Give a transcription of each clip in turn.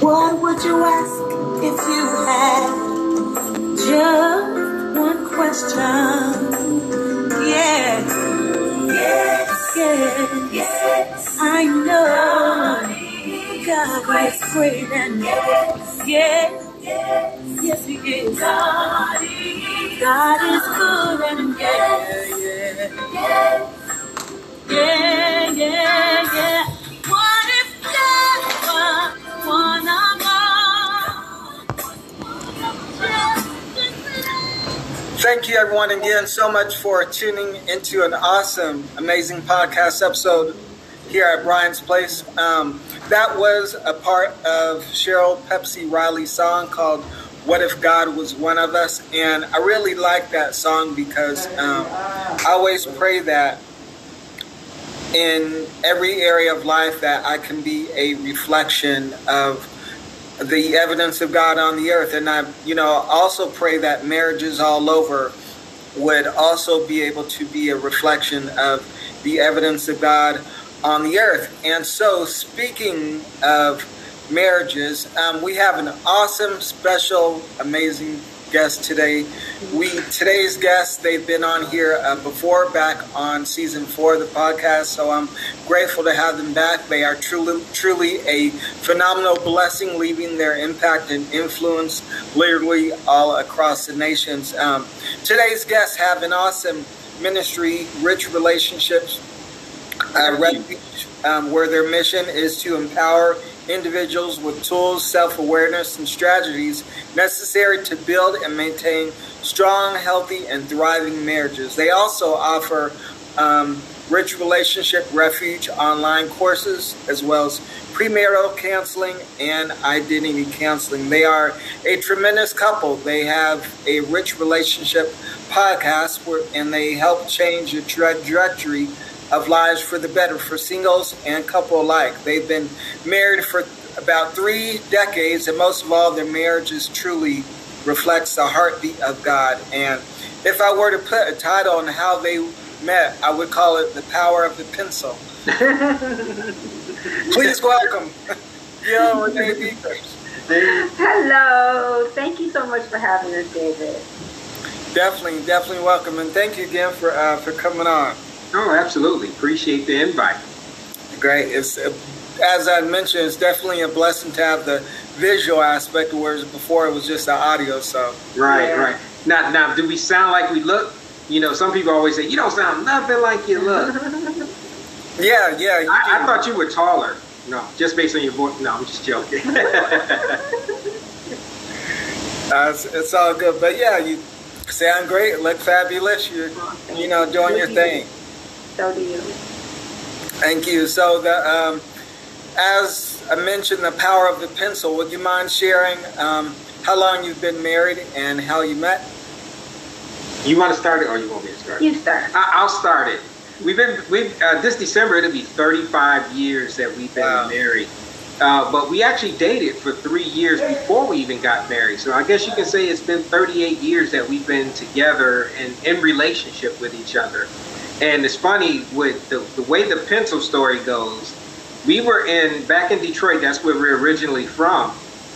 What would you ask if you had just one question? Yes, yes, yes, yes. I know God is great and yes, yes, yes, yes, He is. God is, good and yes, yes, yeah, yeah, yeah. Thank you, everyone, again so much for tuning into an awesome, amazing podcast episode here at Brian's Place. Um, that was a part of Cheryl Pepsii Riley's song called What If God Was One of Us? And I really like that song because um, I always pray that in every area of life that I can be a reflection of the evidence of God on the earth. And I, you know, also pray that marriages all over would also be able to be a reflection of the evidence of God on the earth. And so, speaking of marriages, um, we have an awesome, special, amazing guest today. We today's guests they've been on here uh, before, back on season four of the podcast. So I'm grateful to have them back. They are truly, truly a phenomenal blessing, leaving their impact and influence literally all across the nations. Um, today's guests have an awesome ministry, rich relationships, uh, refuge, um, where their mission is to empower individuals with tools, self awareness, and strategies necessary to build and maintain strong, healthy, and thriving marriages. They also offer um, rich relationship refuge online courses as well as premarital counseling and identity counseling. They are a tremendous couple. They have a rich relationship podcast where, and they help change the trajectory of lives for the better for singles and couple alike. They've been married for about three decades, and most of all, their marriages truly reflects the heartbeat of God. And if I were to put a title on how they met, I would call it The Power of the Pencil. Please welcome Yo Renee. Hello. Thank you so much for having us, David. Definitely, definitely welcome, and thank you again for uh, for coming on. Oh, absolutely. Appreciate the invite. Great. It's uh, as I mentioned, it's definitely a blessing to have the visual aspect, whereas before it was just the audio. So right, yeah. right. Now, now, do we sound like we look? You know, some people always say you don't sound nothing like you look. yeah, yeah. I, I, thought you were taller. No, just based on your voice. No, I'm just joking. uh, it's, it's, all good, but yeah, you sound great. Look fabulous. You're, you know, doing your thing. So do you. Thank you. So the um, as I mentioned, the power of the pencil. Would you mind sharing um, how long you've been married and how you met? You want to start it, or you want me to start? You start. I, will start it. We've been we uh, this December it'll be 35 years that we've been wow. married. Uh, but we actually dated for three years before we even got married. So I guess you can say it's been 38 years that we've been together and in relationship with each other. And it's funny with the, the way the pencil story goes. We were in back in Detroit. That's where we're originally from.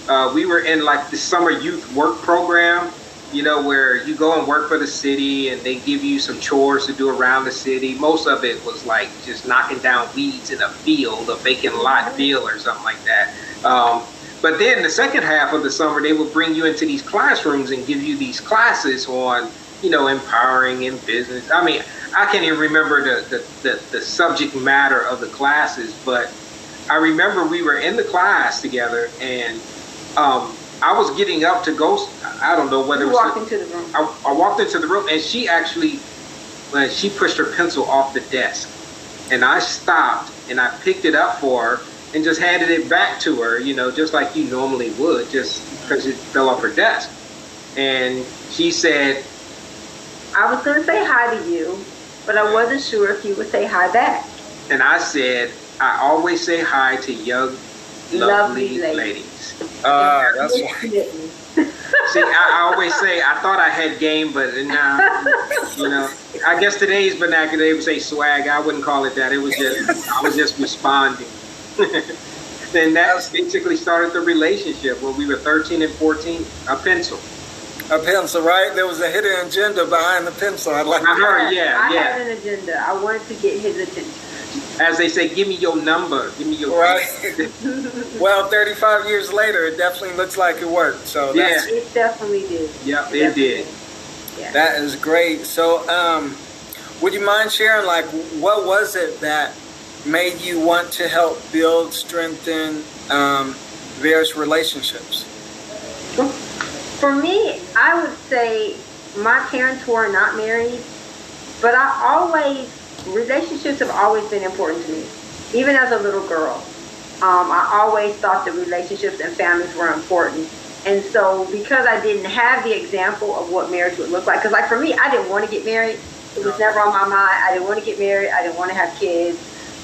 Uh, we were in like the summer youth work program. You know where you go and work for the city, and they give you some chores to do around the city. Most of it was like just knocking down weeds in a field, a vacant lot field, or something like that. Um, but then the second half of the summer, they would bring you into these classrooms and give you these classes on, you know, empowering in business. I mean, I can't even remember the, the, the, the, subject matter of the classes, but I remember we were in the class together and um, I was getting up to go. I don't know whether you it was. walked into the room. I, I walked into the room and she actually, uh, she pushed her pencil off the desk. And I stopped and I picked it up for her and just handed it back to her, you know, just like you normally would, just because it fell off her desk. And she said, I was going to say hi to you, but I wasn't sure if you would say hi back. And I said, I always say hi to young, lovely, lovely ladies. ladies. Uh, that's why. See, I, I, always say I thought I had game, but now, you know, I guess today's vernacular they would say swag. I wouldn't call it that. It was just I was just responding. and that basically started the relationship when we were 13 and 14. A pencil. A pencil, right? There was a hidden agenda behind the pencil. I'd like. Uh-huh, yeah, I yeah. had an agenda. I wanted to get his attention. As they say, give me your number. Give me your right. well, 35 years later, it definitely looks like it worked. So yeah, it definitely did. Yeah, it, it did. Yeah. That is great. So, um, would you mind sharing, like, what was it that made you want to help build, strengthen um, various relationships? For me, I would say my parents were not married, but I always, relationships have always been important to me, even as a little girl. Um, I always thought that relationships and families were important. And so, because I didn't have the example of what marriage would look like, because, like, for me, I didn't want to get married. It was never on my mind. I didn't want to get married. I didn't want to have kids.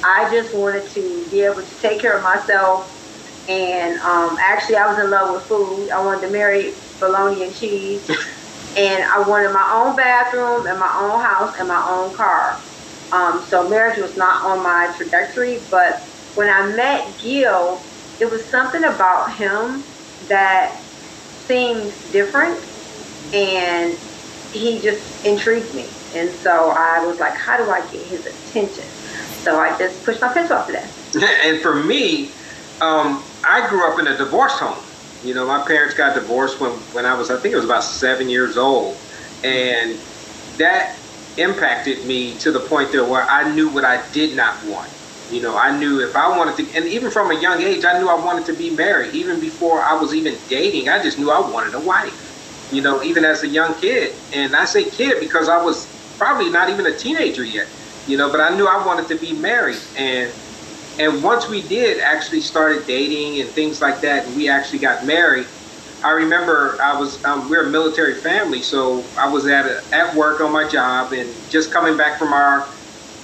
I just wanted to be able to take care of myself. And um, actually, I was in love with food. I wanted to marry bologna and cheese. and I wanted my own bathroom and my own house and my own car. Um, so marriage was not on my trajectory. But when I met Gil, it was something about him that seemed different. And he just intrigued me. And so I was like, how do I get his attention? So I just pushed my pencil off to that. and for me, um, I grew up in a divorced home. You know, my parents got divorced when, when I was, I think it was about seven years old. And that impacted me to the point there where I knew what I did not want. You know, I knew if I wanted to, and even from a young age, I knew I wanted to be married. Even before I was even dating, I just knew I wanted a wife. You know, even as a young kid. And I say kid because I was probably not even a teenager yet. You know, but I knew I wanted to be married. And and once we did actually started dating and things like that, and we actually got married, I remember I was um, we're a military family, so I was at a, at work on my job and just coming back from our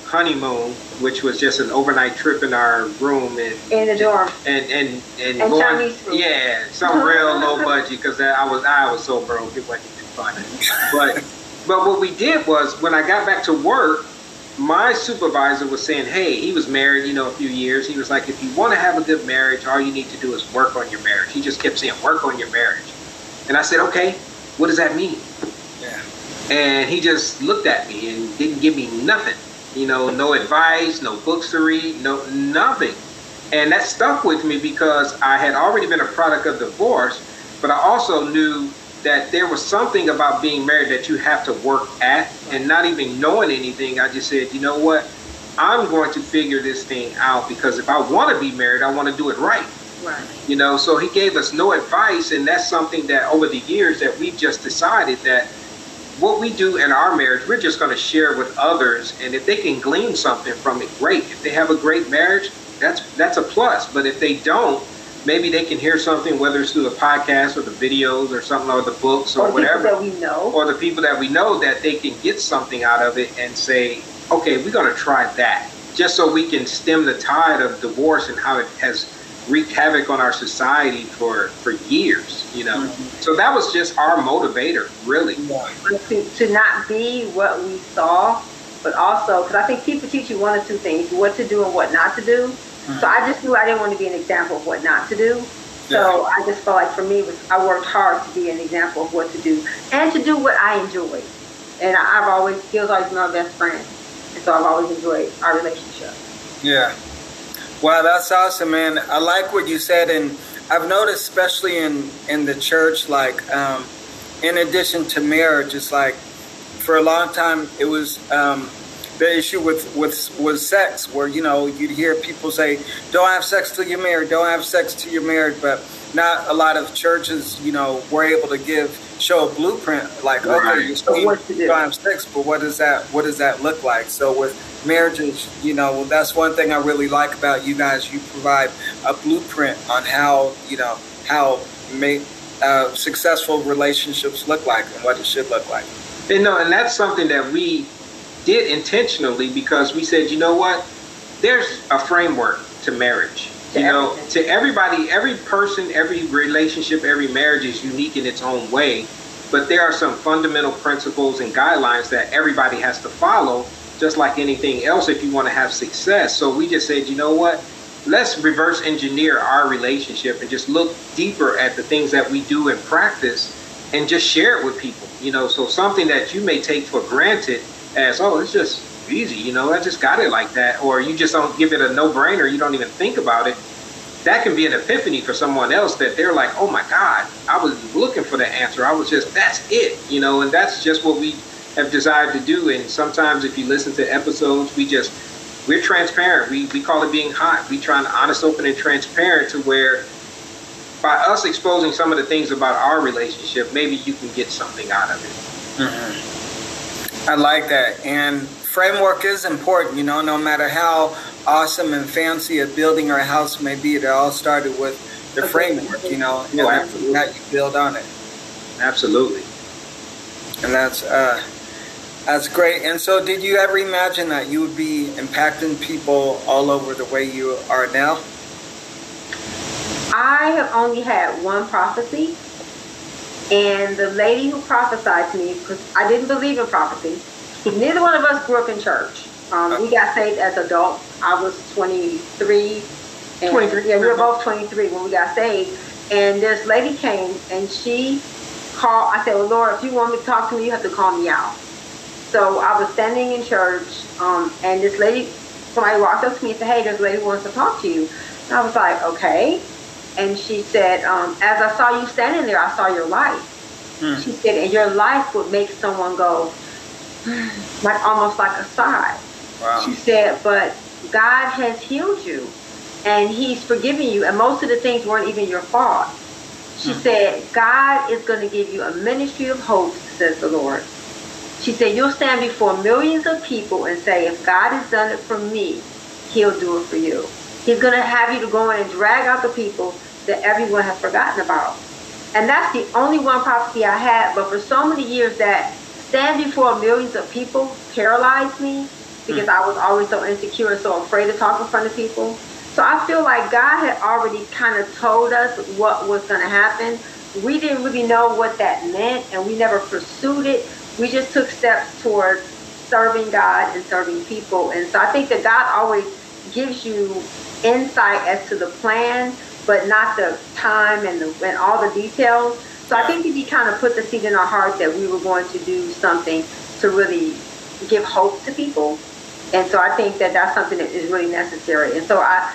honeymoon, which was just an overnight trip in our room and in the dorm and and and, and going, yeah, some real low budget because I was I was so broke it wasn't even funny. But but what we did was when I got back to work, my supervisor was saying, hey, he was married, you know, a few years. He was like, if you want to have a good marriage, all you need to do is work on your marriage. He just kept saying, work on your marriage. And I said, okay, what does that mean? Yeah. And he just looked at me and didn't give me nothing. You know, no advice, no books to read, no nothing. And that stuck with me because I had already been a product of divorce, but I also knew that there was something about being married that you have to work at and not even knowing anything. I just said you know what? I'm going to figure this thing out because if i want to be married i want to do it right. Right. You know so he gave us no advice and that's something that over the years that we've just decided that what we do in our marriage we're just going to share with others and if they can glean something from it great. If they have a great marriage that's that's a plus. But if they don't maybe they can hear something, whether it's through the podcast or the videos or something, or the books or, or whatever. that we know. Or the people that we know that they can get something out of it and say, okay, we're going to try that. Just so we can stem the tide of divorce and how it has wreaked havoc on our society for, for years, you know. Mm-hmm. So that was just our motivator, really. Yeah. To, to not be what we saw, but also, because I think people teach you one or two things, what to do and what not to do. So I just knew I didn't want to be an example of what not to do. So yeah. I just felt like for me, was I worked hard to be an example of what to do and to do what I enjoyed. And I've always, Gil's always been my best friend. And so I've always enjoyed our relationship. Yeah. Wow, that's awesome, man. I like what you said. And I've noticed, especially in, in the church, like, um, in addition to marriage, it's like for a long time, it was, um, the issue with with with sex, where you know you'd hear people say, "Don't have sex till you're married. Don't have sex till you're married," but not a lot of churches, you know, were able to give show a blueprint like, right. okay, you so do. don't have sex, but what does that what does that look like? So with marriages, you know, that's one thing I really like about you guys. You provide a blueprint on how you know how make uh, successful relationships look like and what it should look like. And no, and that's something that we did intentionally because we said, you know what, there's a framework to marriage. To you know, everything. to everybody, every person, every relationship, every marriage is unique in its own way. But there are some fundamental principles and guidelines that everybody has to follow, just like anything else if you want to have success. So we just said, you know what? let's reverse engineer our relationship and just look deeper at the things that we do in practice and just share it with people. You know, so something that you may take for granted as, oh, it's just easy, you know, I just got it like that, or you just don't give it a no brainer, you don't even think about it. That can be an epiphany for someone else that they're like, oh my God, I was looking for the answer. I was just, that's it, you know, and that's just what we have desired to do. And sometimes if you listen to episodes, we just, we're transparent. We, we call it being hot. We try to honest, open, and transparent to where by us exposing some of the things about our relationship, maybe you can get something out of it. Mm-hmm. I like that. And framework is important, you know, no matter how awesome and fancy a building or a house may be, it all started with the framework, you know, oh, and that you build on it. Absolutely. And that's uh, that's great. And so, did you ever imagine that you would be impacting people all over the way you are now? I have only had one prophecy, and the lady who prophesied to me, because I didn't believe in prophecy, neither one of us grew up in church. Um, we got saved as adults. I was 23. And, 23. Yeah, we were both 23 when we got saved. And this lady came and she called. I said, Well, Lord, if you want me to talk to me, you have to call me out. So I was standing in church, um, and this lady, somebody walked up to me and said, "Hey, this lady wants to talk to you." And I was like, "Okay." And she said, um, "As I saw you standing there, I saw your life. Hmm. She said, "And your life would make someone go, like almost like a sigh." Wow. She said, "But God has healed you, and He's forgiven you, and most of the things weren't even your fault." She hmm. said, "God is going to give you a ministry of hope," says the Lord. She said, You'll stand before millions of people and say, If God has done it for me, He'll do it for you. He's going to have you to go in and drag out the people that everyone has forgotten about. And that's the only one prophecy I had. But for so many years, that stand before millions of people paralyzed me because mm. I was always so insecure and so afraid to talk in front of people. So I feel like God had already kind of told us what was going to happen. We didn't really know what that meant, and we never pursued it we just took steps towards serving God and serving people. And so I think that God always gives you insight as to the plan, but not the time and, the, and all the details. So I think that He kind of put the seed in our heart that we were going to do something to really give hope to people. And so I think that that's something that is really necessary. And so I,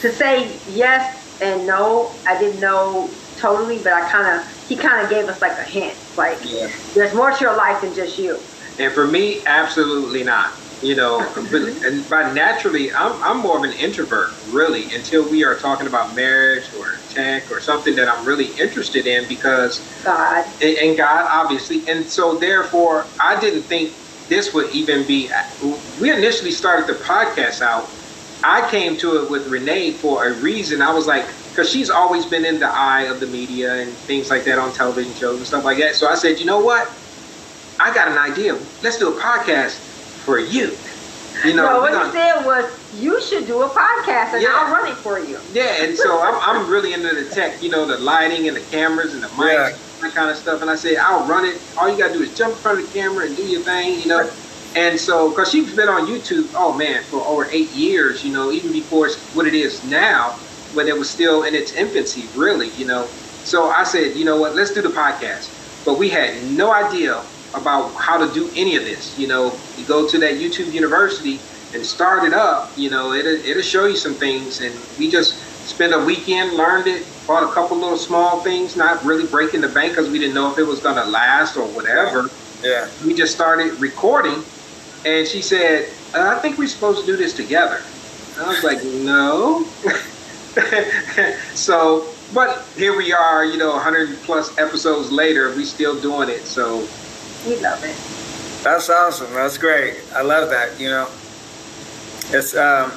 to say yes and no, I didn't know totally, but I kind of he kind of gave us like a hint, like yeah. there's more to your life than just you. And for me, absolutely not. You know, but and by naturally, I'm I'm more of an introvert, really, until we are talking about marriage or tech or something that I'm really interested in because God and, and God obviously, and so therefore, I didn't think this would even be. We initially started the podcast out. I came to it with Renee for a reason. I was like, because she's always been in the eye of the media and things like that on television shows and stuff like that. So I said, you know what? I got an idea. Let's do a podcast for you. You know, no, what gonna, you said was you should do a podcast and yeah. I'll run it for you. Yeah, and so I'm, I'm really into the tech, you know, the lighting and the cameras and the mics, yeah. that kind of stuff. And I said, I'll run it. All you got to do is jump in front of the camera and do your thing, you know. And so, because she's been on YouTube, oh man, for over eight years, you know, even before it's what it is now when it was still in its infancy, really, you know. So I said, you know what, let's do the podcast. But we had no idea about how to do any of this. You know, you go to that YouTube University and start it up, you know, it'll, it'll show you some things. And we just spent a weekend, learned it, bought a couple little small things, not really breaking the bank because we didn't know if it was going to last or whatever. Yeah. We just started recording. And she said, uh, I think we're supposed to do this together. I was like, no. so, but here we are, you know, 100 plus episodes later, we still doing it. So we love it. That's awesome. That's great. I love that. You know, it's um,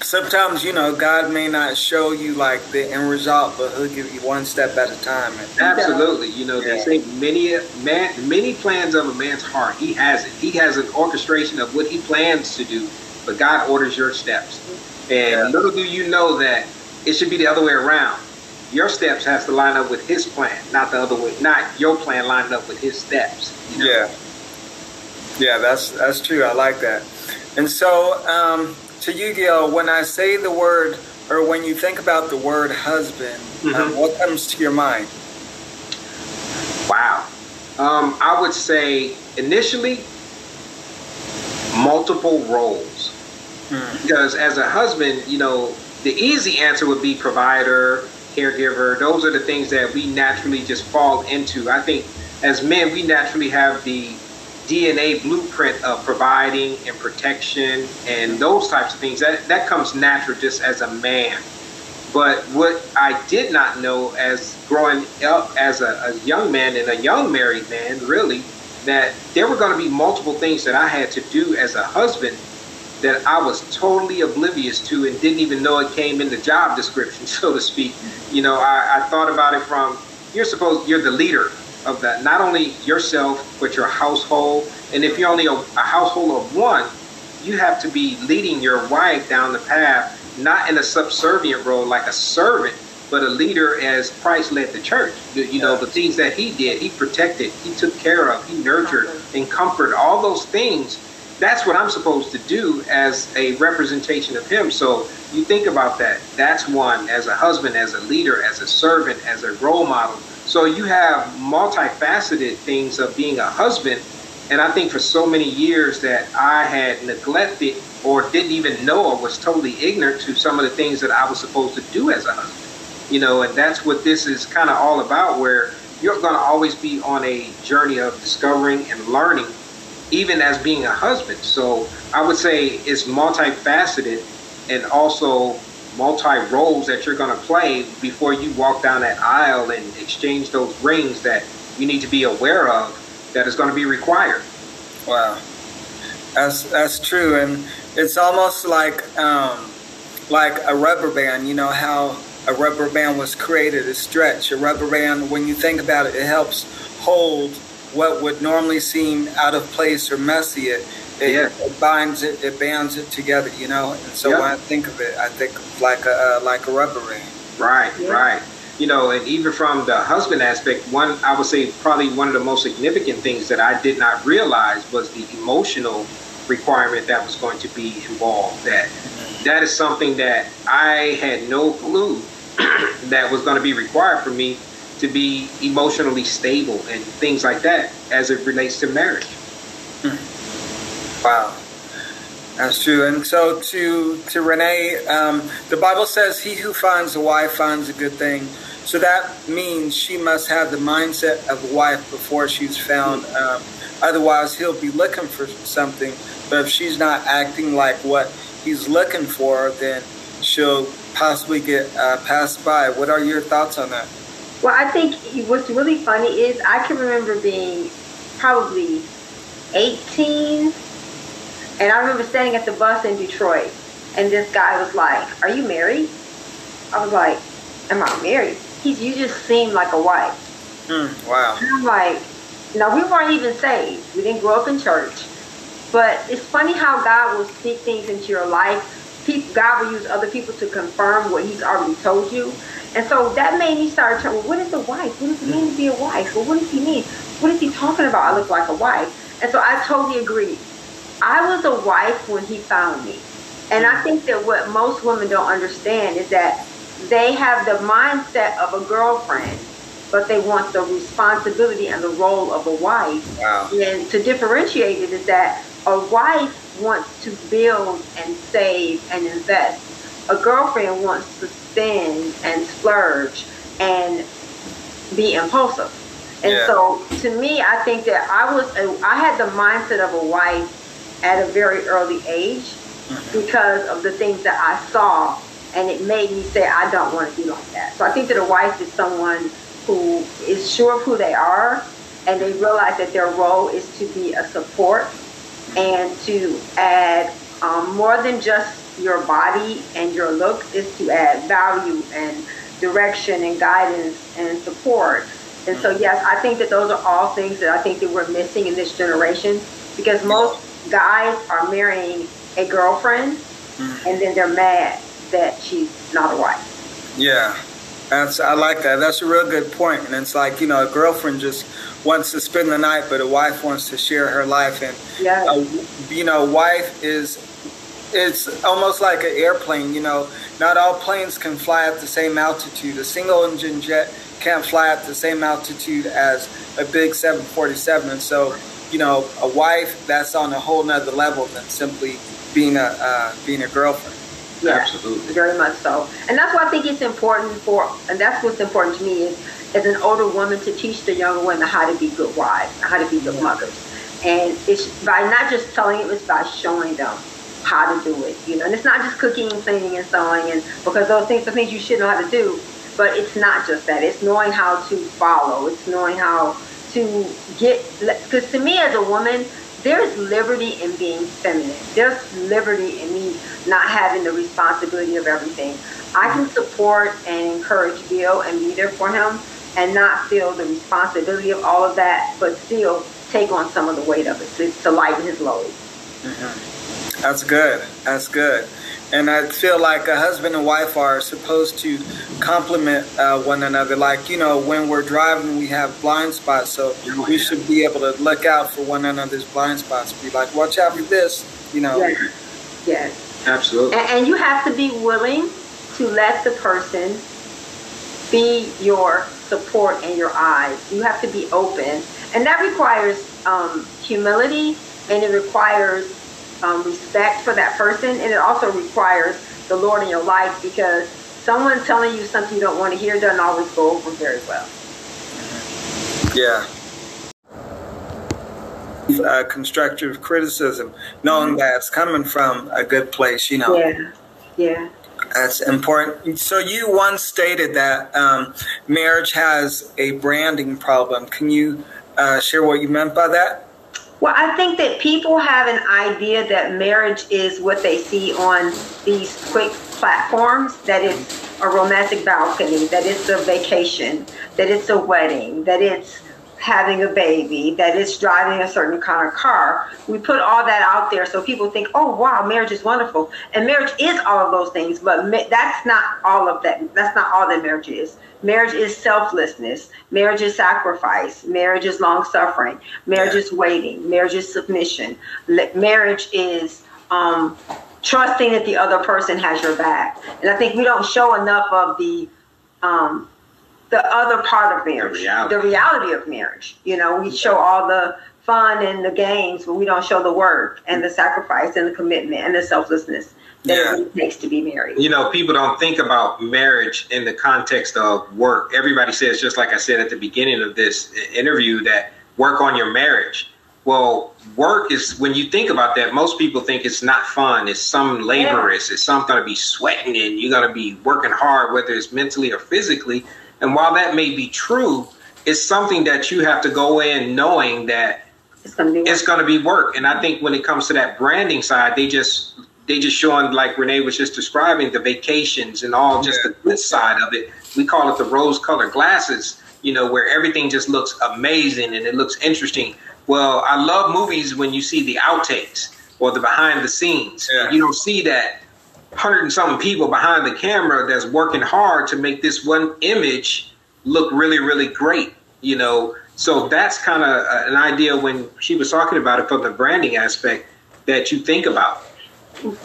sometimes you know God may not show you like the end result, but He'll give you one step at a time. Absolutely. You know, they say many man, many plans of a man's heart. He has it. He has an orchestration of what he plans to do, but God orders your steps. And yeah. little do you know that it should be the other way around. Your steps has to line up with his plan, not the other way, not your plan lining up with his steps. You know? Yeah. Yeah, that's that's true. I like that. And so, um, to you, Gil, when I say the word, or when you think about the word husband, um, mm-hmm. um, what comes to your mind? Wow. Um, I would say initially, multiple roles. Mm. Because as a husband, you know, the easy answer would be provider, caregiver. Those are the things that we naturally just fall into. I think as men, we naturally have the DNA blueprint of providing and protection and those types of things. That that comes natural just as a man. But what I did not know as growing up as a, a young man and a young married man, really, that there were going to be multiple things that I had to do as a husband that I was totally oblivious to and didn't even know it came in the job description, so to speak. You know, I, I thought about it from you're supposed you're the leader of that, not only yourself but your household. And if you're only a, a household of one, you have to be leading your wife down the path, not in a subservient role like a servant, but a leader as Christ led the church. You know, the things that he did, he protected, he took care of, he nurtured and comforted, all those things that's what I'm supposed to do as a representation of him. So you think about that. That's one as a husband, as a leader, as a servant, as a role model. So you have multifaceted things of being a husband. And I think for so many years that I had neglected or didn't even know or was totally ignorant to some of the things that I was supposed to do as a husband. You know, and that's what this is kind of all about, where you're going to always be on a journey of discovering and learning even as being a husband. So I would say it's multifaceted and also multi roles that you're going to play before you walk down that aisle and exchange those rings that you need to be aware of that is going to be required. Wow, that's that's true, and it's almost like um, like a rubber band. You know how a rubber band was created to stretch. A rubber band, when you think about it, it helps hold what would normally seem out of place or messy, it it, yeah. it binds it, it bands it together, you know. And so yep. when I think of it, I think like a uh, like a rubber ring. Right, yeah. right. You know, and even from the husband aspect, one I would say probably one of the most significant things that I did not realize was the emotional requirement that was going to be involved. That that is something that I had no clue that was going to be required for me to be emotionally stable and things like that as it relates to marriage. Hmm. Wow. That's true. And so to to Renee, um, the Bible says, "He who finds a wife finds a good thing." So that means she must have the mindset of a wife before she's found. Um, otherwise, he'll be looking for something. But if she's not acting like what he's looking for, then she'll possibly get uh, passed by. What are your thoughts on that? Well, I think what's really funny is I can remember being probably 18, and I remember standing at the bus in Detroit, and this guy was like, "Are you married?" I was like, "Am I married?" He's, "You just seem like a wife." Mm, wow. And I'm like, "No, we weren't even saved. We didn't grow up in church." But it's funny how God will speak things into your life. God will use other people to confirm what He's already told you. And so that made me start to, well, what is a wife? What does it mean to be a wife? Well, what does he mean? What is he talking about? I look like a wife. And so I totally agree. I was a wife when he found me. And I think that what most women don't understand is that they have the mindset of a girlfriend, but they want the responsibility and the role of a wife. Wow. And to differentiate it is that a wife wants to build and save and invest. A girlfriend wants to spend and splurge and be impulsive. And yeah. so to me, I think that I was, a, I had the mindset of a wife at a very early age mm-hmm. because of the things that I saw. And it made me say, I don't want to be like that. So I think that a wife is someone who is sure of who they are and they realize that their role is to be a support and to add um, more than just your body and your look is to add value and direction and guidance and support. And so, yes, I think that those are all things that I think that we're missing in this generation because most guys are marrying a girlfriend mm-hmm. and then they're mad that she's not a wife. Yeah. That's I like that. That's a real good point. And it's like, you know, a girlfriend just wants to spend the night, but a wife wants to share her life. And, yeah. you know, wife is it's almost like an airplane. You know, not all planes can fly at the same altitude. A single engine jet can't fly at the same altitude as a big 747. And so, you know, a wife that's on a whole nother level than simply being a uh, being a girlfriend. Yeah, absolutely, very much so. And that's why I think it's important for, and that's what's important to me is as an older woman to teach the younger women how to be good wives, how to be good mothers. And it's by not just telling it, it's by showing them how to do it. You know, and it's not just cooking and cleaning and sewing, and because those things are things you should know how to do. But it's not just that. It's knowing how to follow. It's knowing how to get. Because to me, as a woman, there's liberty in being feminine. There's liberty in me not having the responsibility of everything. I can mm-hmm. support and encourage Gil and be there for him and not feel the responsibility of all of that, but still take on some of the weight of it to, to lighten his load. Mm-hmm. That's good. That's good. And I feel like a husband and wife are supposed to complement uh, one another. Like, you know, when we're driving, we have blind spots. So oh, we yeah. should be able to look out for one another's blind spots. Be like, watch out for this, you know. Yes. yes. Absolutely. And, and you have to be willing to let the person be your support and your eyes. You have to be open. And that requires um, humility and it requires um, respect for that person, and it also requires the Lord in your life because someone telling you something you don't want to hear doesn't always go over very well. Yeah. Uh, constructive criticism, knowing mm-hmm. that it's coming from a good place, you know. Yeah, yeah. That's important. So you once stated that um, marriage has a branding problem. Can you uh, share what you meant by that? Well, I think that people have an idea that marriage is what they see on these quick platforms, that it's a romantic balcony, that it's a vacation, that it's a wedding, that it's having a baby, that it's driving a certain kind of car. We put all that out there so people think, oh, wow, marriage is wonderful. And marriage is all of those things, but that's not all of that. That's not all that marriage is. Marriage is selflessness. Marriage is sacrifice. Marriage is long suffering. Marriage is waiting. Marriage is submission. Marriage is um, trusting that the other person has your back. And I think we don't show enough of the um, the other part of marriage, the reality. the reality of marriage. You know, we show all the fun and the games, but we don't show the work and the sacrifice and the commitment and the selflessness that yeah. it takes to be married. You know, people don't think about marriage in the context of work. Everybody says, just like I said at the beginning of this interview, that work on your marriage. Well, work is when you think about that, most people think it's not fun. It's some laborious. Yeah. It's something to be sweating and you're going to be working hard, whether it's mentally or physically. And while that may be true, it's something that you have to go in knowing that it's going to be work. And I think when it comes to that branding side, they just they just showing like Renee was just describing the vacations and all just the good side of it. We call it the rose colored glasses, you know, where everything just looks amazing and it looks interesting. Well, I love movies when you see the outtakes or the behind the scenes. Yeah. You don't see that hundred and something people behind the camera that's working hard to make this one image look really, really great. You know, so that's kind of an idea when she was talking about it from the branding aspect that you think about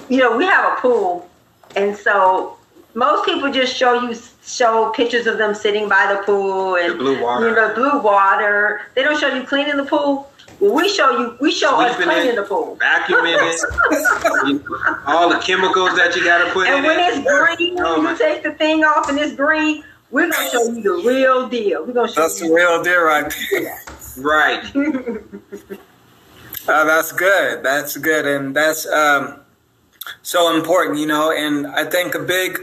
you know, we have a pool, and so most people just show you show pictures of them sitting by the pool and the blue water. You know, blue water. They don't show you cleaning the pool. Well, we show you. We show us cleaning in, the pool, vacuuming it, all the chemicals that you got to put. In. And when it. it's green, oh, you take the thing off, and it's green. We're gonna show you the real deal. We're gonna show that's you the real deal, right? right. uh, that's good. That's good, and that's um, so important, you know, and I think a big,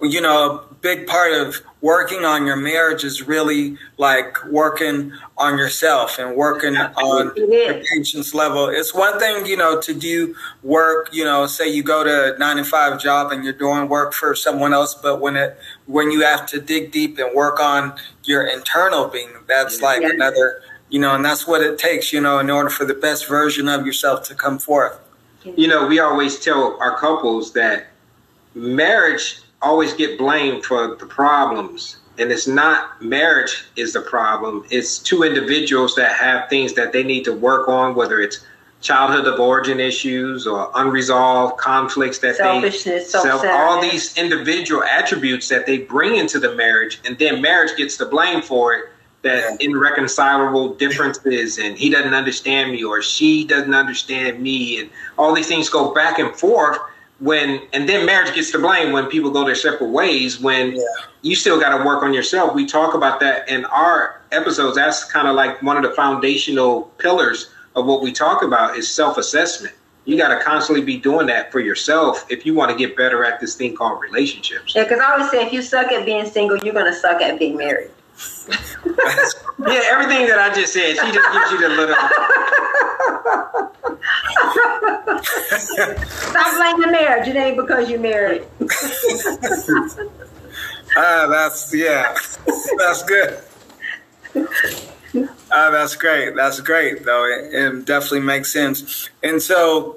you know, a big part of working on your marriage is really like working on yourself and working on your patience level. It's one thing, you know, to do work, you know, say you go to a nine to five job and you're doing work for someone else, but when it, when you have to dig deep and work on your internal being, that's like yeah. another, you know, and that's what it takes, you know, in order for the best version of yourself to come forth you know, we always tell our couples that marriage always get blamed for the problems. And it's not marriage is the problem. It's two individuals that have things that they need to work on, whether it's childhood of origin issues or unresolved conflicts that Selfishness, they self, all these individual attributes that they bring into the marriage, and then marriage gets the blame for it. That yeah. irreconcilable differences, and he doesn't understand me, or she doesn't understand me, and all these things go back and forth. When and then marriage gets to blame when people go their separate ways. When yeah. you still got to work on yourself. We talk about that in our episodes. That's kind of like one of the foundational pillars of what we talk about is self assessment. You got to constantly be doing that for yourself if you want to get better at this thing called relationships. Yeah, because I always say if you suck at being single, you're going to suck at being married. yeah, everything that I just said, she just gives you the little. Stop blaming marriage. It ain't because you're married. Ah, that's yeah, that's good. Uh, that's great. That's great, though. It, it definitely makes sense. And so,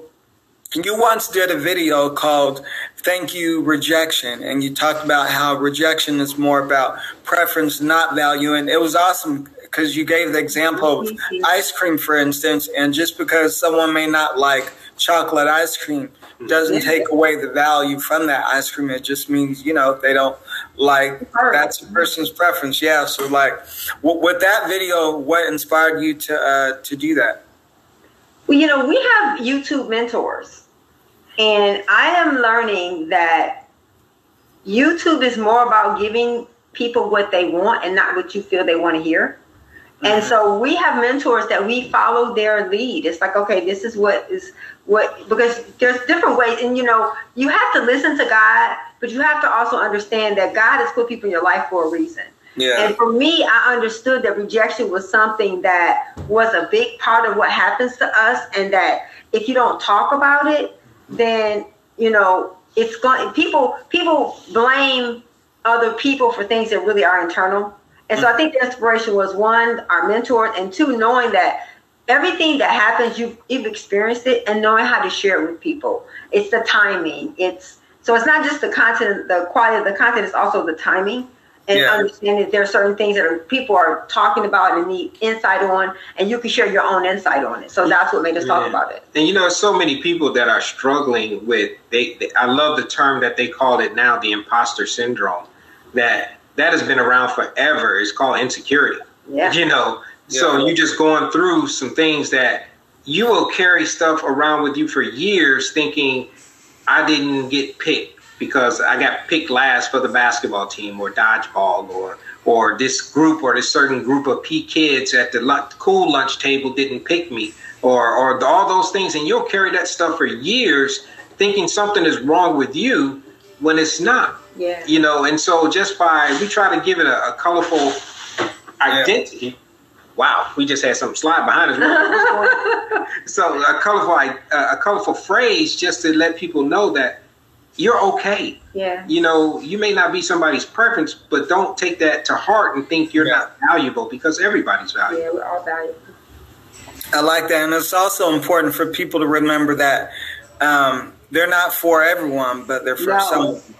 you once did a video called Thank You Rejection, and you talked about how rejection is more about preference, not value. And it was awesome because you gave the example of ice cream, for instance, and just because someone may not like chocolate ice cream doesn't take away the value from that ice cream. It just means, you know, they don't like that's a person's preference. Yeah. So like with that video, what inspired you to, uh, to do that? Well, you know, we have YouTube mentors and I am learning that YouTube is more about giving people what they want and not what you feel they want to hear. And so we have mentors that we follow their lead. It's like, okay, this is what is what because there's different ways and you know you have to listen to god but you have to also understand that god has put people in your life for a reason yeah. and for me i understood that rejection was something that was a big part of what happens to us and that if you don't talk about it then you know it's going people people blame other people for things that really are internal and so i think the inspiration was one our mentors and two knowing that everything that happens, you've, you've experienced it and knowing how to share it with people. It's the timing. It's so it's not just the content, the quality of the content, it's also the timing and yeah. understanding there are certain things that are, people are talking about and need insight on, and you can share your own insight on it. So that's what made us talk about it. And you know, so many people that are struggling with they, they, I love the term that they call it now, the imposter syndrome. That that has been around forever. It's called insecurity. Yeah. You know, so you're just going through some things that you will carry stuff around with you for years thinking I didn't get picked because I got picked last for the basketball team or dodgeball or or this group or this certain group of P kids at the lunch, cool lunch table didn't pick me or or all those things and you'll carry that stuff for years thinking something is wrong with you when it's not. Yeah. You know, and so just by we try to give it a, a colorful identity. Yeah wow, we just had some slide behind us. so a colorful, a colorful phrase just to let people know that you're okay. Yeah. You know, you may not be somebody's preference, but don't take that to heart and think you're yeah. not valuable because everybody's valuable. Yeah, we're all valuable. I like that, and it's also important for people to remember that um, they're not for everyone, but they're for no. some.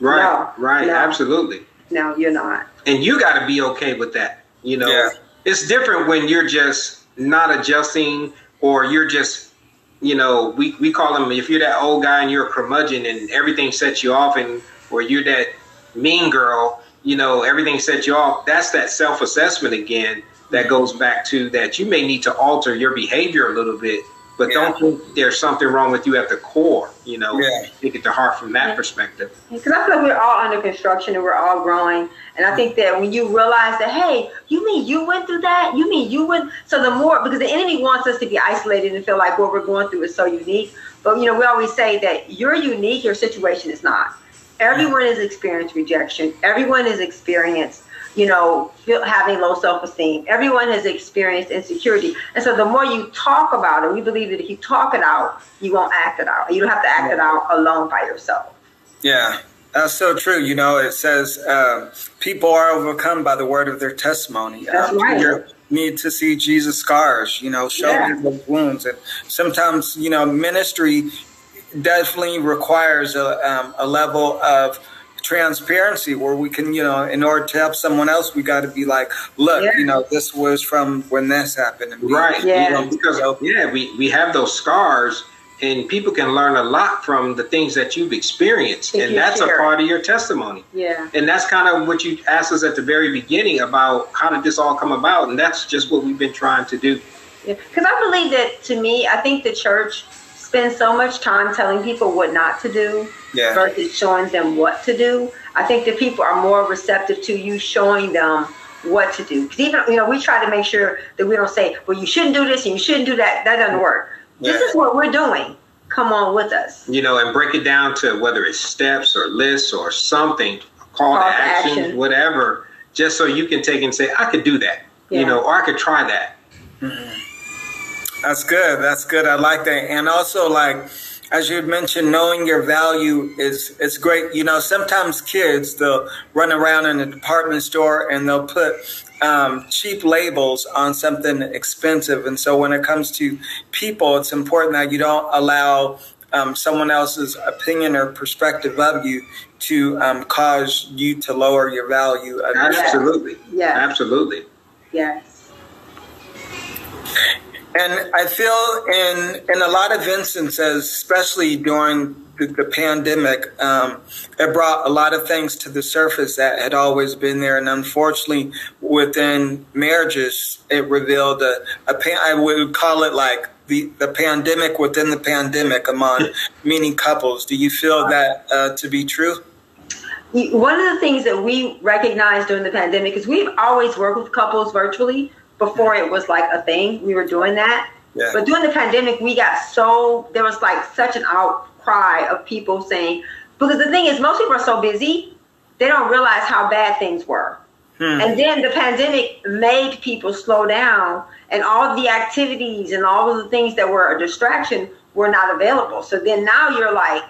Right, no. right, no. absolutely. No, you're not. And you got to be okay with that. You know, yeah it's different when you're just not adjusting or you're just you know we, we call them if you're that old guy and you're a curmudgeon and everything sets you off and or you're that mean girl you know everything sets you off that's that self-assessment again that goes back to that you may need to alter your behavior a little bit but yeah. don't think there's something wrong with you at the core. You know, yeah. take it to heart from that yeah. perspective. Because I feel like we're all under construction and we're all growing. And I think that when you realize that, hey, you mean you went through that? You mean you went? So the more, because the enemy wants us to be isolated and feel like what we're going through is so unique. But, you know, we always say that you're unique, your situation is not. Everyone has experienced rejection. Everyone has experienced you know, feel, having low self esteem. Everyone has experienced insecurity. And so the more you talk about it, we believe that if you talk it out, you won't act it out. You don't have to act it out alone by yourself. Yeah. That's so true. You know, it says uh, people are overcome by the word of their testimony. That's um, right. You need to see Jesus' scars, you know, show yeah. those wounds. And sometimes, you know, ministry definitely requires a, um, a level of transparency where we can, you know, in order to help someone else, we got to be like, look, yeah. you know, this was from when this happened. And right. Yeah. You know, because, yeah, we, we have those scars and people can learn a lot from the things that you've experienced if and that's share. a part of your testimony yeah and that's kind of what you asked us at the very beginning about how did this all come about and that's just what we've been trying to do yeah because i believe that to me i think the church spend so much time telling people what not to do yeah. versus showing them what to do. I think that people are more receptive to you showing them what to do. Because even you know, we try to make sure that we don't say, "Well, you shouldn't do this and you shouldn't do that." That doesn't work. Yeah. This is what we're doing. Come on with us. You know, and break it down to whether it's steps or lists or something, call, call to action, action, whatever, just so you can take and say, "I could do that," yeah. you know, or I could try that. Mm-hmm. That's good. That's good. I like that. And also, like, as you mentioned, knowing your value is it's great. You know, sometimes kids they'll run around in a department store and they'll put um, cheap labels on something expensive. And so, when it comes to people, it's important that you don't allow um, someone else's opinion or perspective of you to um, cause you to lower your value. Absolutely. Yeah. Absolutely. Yes. And I feel in in a lot of instances, especially during the, the pandemic, um, it brought a lot of things to the surface that had always been there. And unfortunately, within marriages, it revealed a, a I would call it like the, the pandemic within the pandemic among many couples. Do you feel that uh, to be true? One of the things that we recognized during the pandemic is we've always worked with couples virtually before it was like a thing. We were doing that. Yeah. But during the pandemic, we got so, there was like such an outcry of people saying, because the thing is, most people are so busy, they don't realize how bad things were. Hmm. And then the pandemic made people slow down, and all the activities and all of the things that were a distraction were not available. So then now you're like,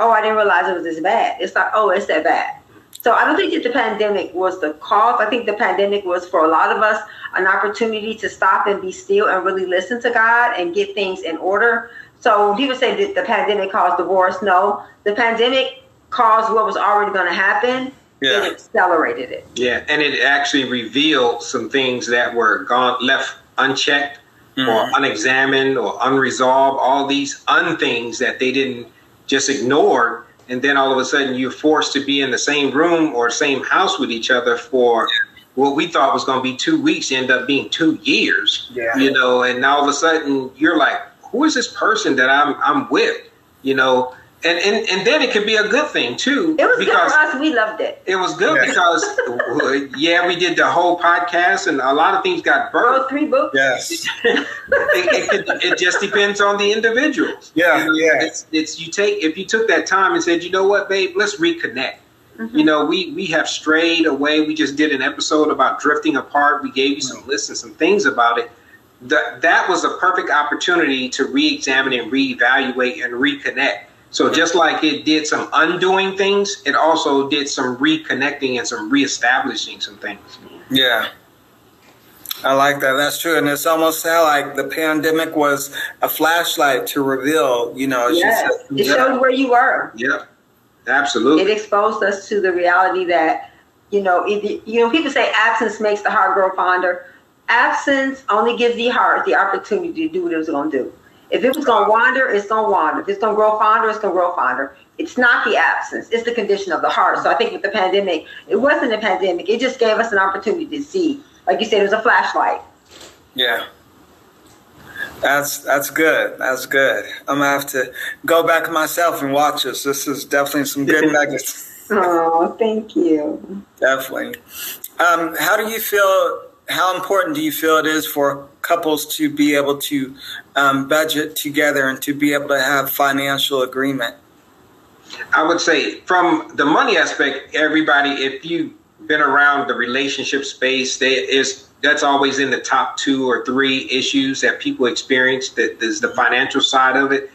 oh, I didn't realize it was this bad. It's like, oh, it's that bad. So I don't think that the pandemic was the cause. I think the pandemic was for a lot of us an opportunity to stop and be still and really listen to God and get things in order. So people say that the pandemic caused divorce, no, the pandemic caused what was already going to happen. Yeah. It accelerated it. Yeah, and it actually revealed some things that were gone left unchecked mm-hmm. or unexamined or unresolved. All these unthings that they didn't just ignore and then all of a sudden you're forced to be in the same room or same house with each other for what we thought was going to be two weeks end up being two years yeah. you know and now all of a sudden you're like who is this person that i'm i'm with you know and, and and then it could be a good thing too. It was good for us. We loved it. It was good yeah. because yeah, we did the whole podcast, and a lot of things got birthed. Wrote three books. Yes. it, it, it, just depends on the individuals. Yeah, you know, yeah. It's, it's you take if you took that time and said, you know what, babe, let's reconnect. Mm-hmm. You know, we we have strayed away. We just did an episode about drifting apart. We gave you some lists and some things about it. That that was a perfect opportunity to re-examine and reevaluate and reconnect so just like it did some undoing things, it also did some reconnecting and some reestablishing some things. Yeah. I like that. That's true. And it's almost how like the pandemic was a flashlight to reveal, you know, yes. Said, it yeah. showed where you were. Yeah. Absolutely. It exposed us to the reality that, you know, it, you know, people say absence makes the heart grow fonder. Absence only gives the heart the opportunity to do what it was going to do. If it was going to wander, it's going to wander. If it's going to grow fonder, it's going to grow fonder. It's not the absence, it's the condition of the heart. So I think with the pandemic, it wasn't a pandemic. It just gave us an opportunity to see. Like you said, it was a flashlight. Yeah. That's that's good. That's good. I'm gonna have to go back myself and watch this. This is definitely some good nuggets. oh, thank you. Definitely. Um, how do you feel? How important do you feel it is for couples to be able to um, budget together and to be able to have financial agreement? I would say from the money aspect, everybody, if you've been around the relationship space, they is that's always in the top two or three issues that people experience. That is the financial side of it.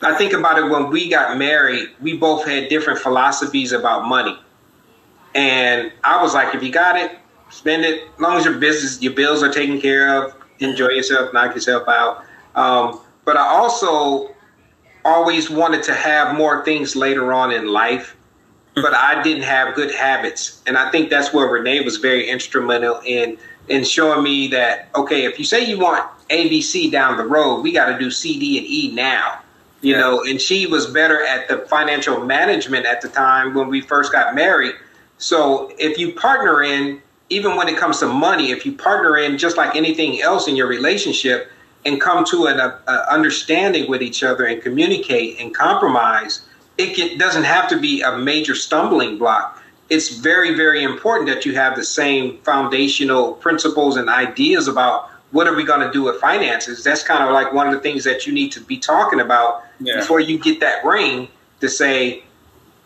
I think about it when we got married, we both had different philosophies about money. And I was like, if you got it, spend it. As long as your business, your bills are taken care of, enjoy yourself, knock yourself out. Um, but I also always wanted to have more things later on in life. but I didn't have good habits. And I think that's where Renee was very instrumental in in showing me that okay, if you say you want ABC down the road, we got to do C, D, and E now. You yeah. know, and she was better at the financial management at the time when we first got married. So if you partner in, even when it comes to money, if you partner in just like anything else in your relationship and come to an a, a understanding with each other and communicate and compromise, it can, doesn't have to be a major stumbling block. It's very, very important that you have the same foundational principles and ideas about what are we going to do with finances. That's kind of like one of the things that you need to be talking about yeah. before you get that ring to say,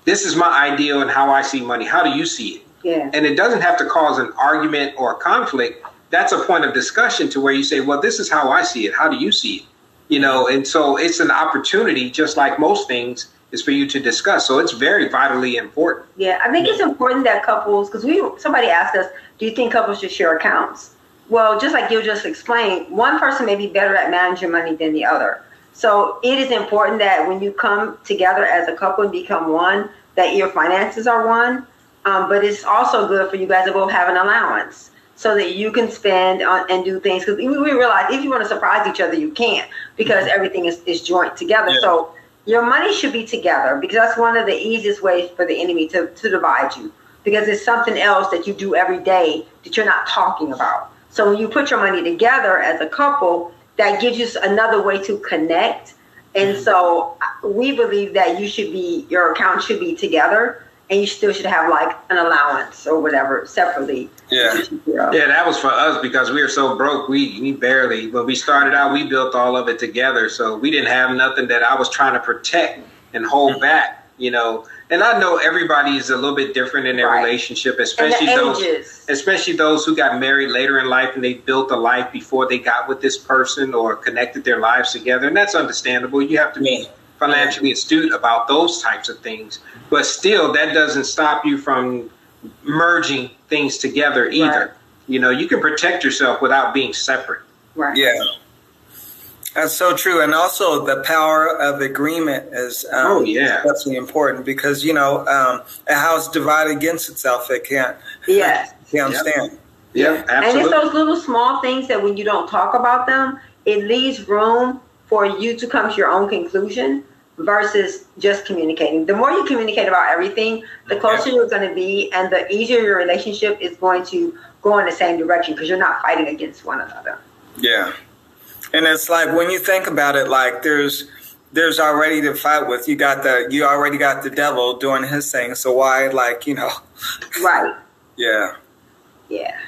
this is my ideal and how I see money. How do you see it? Yeah. And it doesn't have to cause an argument or a conflict. That's a point of discussion to where you say, well, this is how I see it. How do you see it? You know, and so it's an opportunity, just like most things, is for you to discuss. So it's very vitally important. Yeah, I think it's important that couples, because we somebody asked us, do you think couples should share accounts? Well, just like you just explained, one person may be better at managing money than the other. So it is important that when you come together as a couple and become one, that your finances are one. Um, but it's also good for you guys to both have an allowance so that you can spend on, and do things. Because we, realize if you want to surprise each other, you can't because mm-hmm. everything is, is joint together. Yeah. So your money should be together because that's one of the easiest ways for the enemy to, to divide you because it's something else that you do every day that you're not talking about. So when you put your money together as a couple, that gives you another way to connect. And mm-hmm. so uh, we believe that you should be, your account should be together and you still should have like an allowance or whatever separately. Yeah. Yeah, that was for us because we were so broke. We we barely when we started out, we built all of it together. So we didn't have nothing that I was trying to protect and hold mm-hmm. back, you know. And I know everybody is a little bit different in their right. relationship, especially those especially those who got married later in life and they built a life before they got with this person or connected their lives together. And that's understandable. You have to be financially astute about those types of things. But still, that doesn't stop you from merging things together either. Right. You know, you can protect yourself without being separate. Right. Yeah. That's so true, and also the power of agreement is um, oh yeah, especially important because you know um, a house divided against itself it can't yes can't yep. stand. Yeah, absolutely. And it's those little small things that when you don't talk about them, it leaves room for you to come to your own conclusion versus just communicating. The more you communicate about everything, the closer you're going to be, and the easier your relationship is going to go in the same direction because you're not fighting against one another. Yeah, and it's like when you think about it, like there's there's already to fight with. You got the you already got the devil doing his thing. So why, like you know? Right. yeah. Yeah.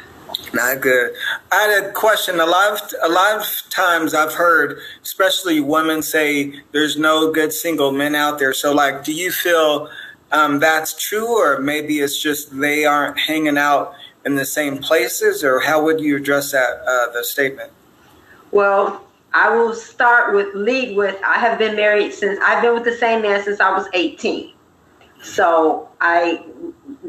Not good. I had a question. A lot of a lot of times I've heard, especially women say, "There's no good single men out there." So, like, do you feel um, that's true, or maybe it's just they aren't hanging out in the same places, or how would you address that uh, the statement? Well, I will start with lead with. I have been married since I've been with the same man since I was 18. So I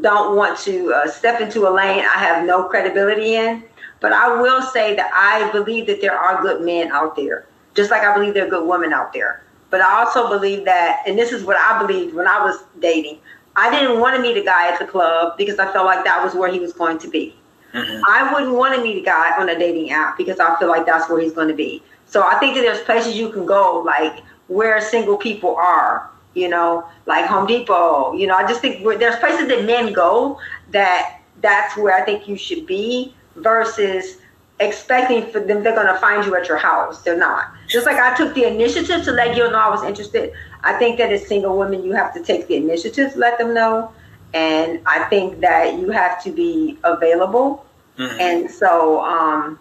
don't want to uh, step into a lane I have no credibility in. But I will say that I believe that there are good men out there, just like I believe there are good women out there. But I also believe that, and this is what I believed when I was dating, I didn't want to meet a guy at the club because I felt like that was where he was going to be. Mm-hmm. I wouldn't want to meet a guy on a dating app because I feel like that's where he's going to be. So I think that there's places you can go, like where single people are, you know, like Home Depot. You know, I just think there's places that men go that that's where I think you should be versus expecting for them they're going to find you at your house. They're not. Just like I took the initiative to let you know I was interested. I think that as single women, you have to take the initiative to let them know. And I think that you have to be available. Mm-hmm. And so, um,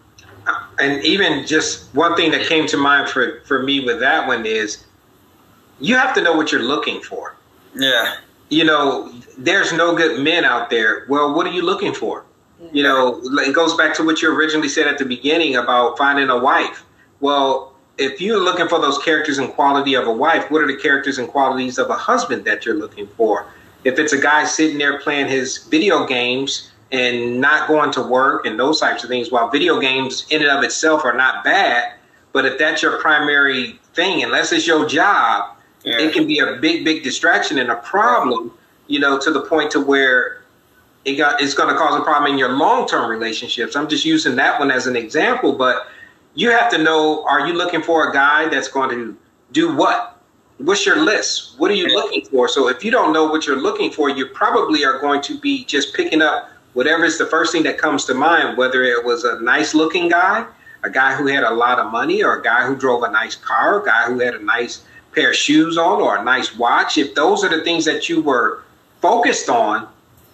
and even just one thing that came to mind for, for me with that one is you have to know what you're looking for. Yeah. You know, there's no good men out there. Well, what are you looking for? You know, it goes back to what you originally said at the beginning about finding a wife. Well, if you're looking for those characters and quality of a wife, what are the characters and qualities of a husband that you're looking for? If it's a guy sitting there playing his video games and not going to work and those types of things, while video games in and of itself are not bad, but if that's your primary thing, unless it's your job, yeah. it can be a big, big distraction and a problem you know, to the point to where it got it's going to cause a problem in your long term relationships. I'm just using that one as an example, but you have to know: Are you looking for a guy that's going to do what? What's your list? What are you looking for? So if you don't know what you're looking for, you probably are going to be just picking up whatever is the first thing that comes to mind, whether it was a nice looking guy, a guy who had a lot of money, or a guy who drove a nice car, a guy who had a nice pair of shoes on, or a nice watch. If those are the things that you were focused on,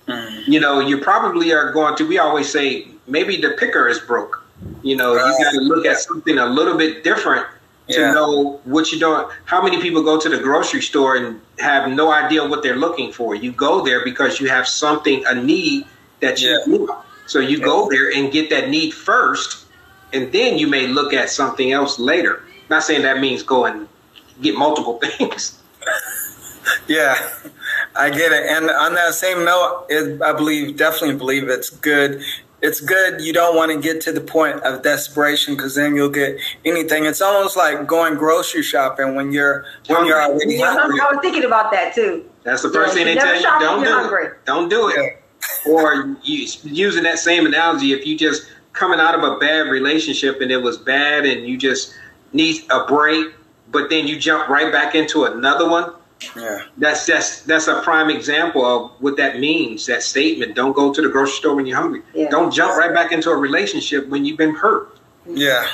mm. you know, you probably are going to. We always say maybe the picker is broke. You know, right. you got to look at something a little bit different to yeah. know what you're doing. How many people go to the grocery store and have no idea what they're looking for? You go there because you have something, a need that you yeah. need. So you yeah. go there and get that need first, and then you may look at something else later. Not saying that means go and get multiple things. yeah, I get it. And on that same note, it, I believe, definitely believe it's good it's good you don't want to get to the point of desperation because then you'll get anything. It's almost like going grocery shopping when you're when you're already yeah, hungry. I was thinking about that too. That's the first yeah, thing they tell you. Don't do hungry. it. Don't do it. Yeah. or you, using that same analogy, if you just coming out of a bad relationship and it was bad and you just need a break, but then you jump right back into another one yeah. That's that's that's a prime example of what that means. That statement: "Don't go to the grocery store when you're hungry. Yeah. Don't jump right back into a relationship when you've been hurt." Yeah.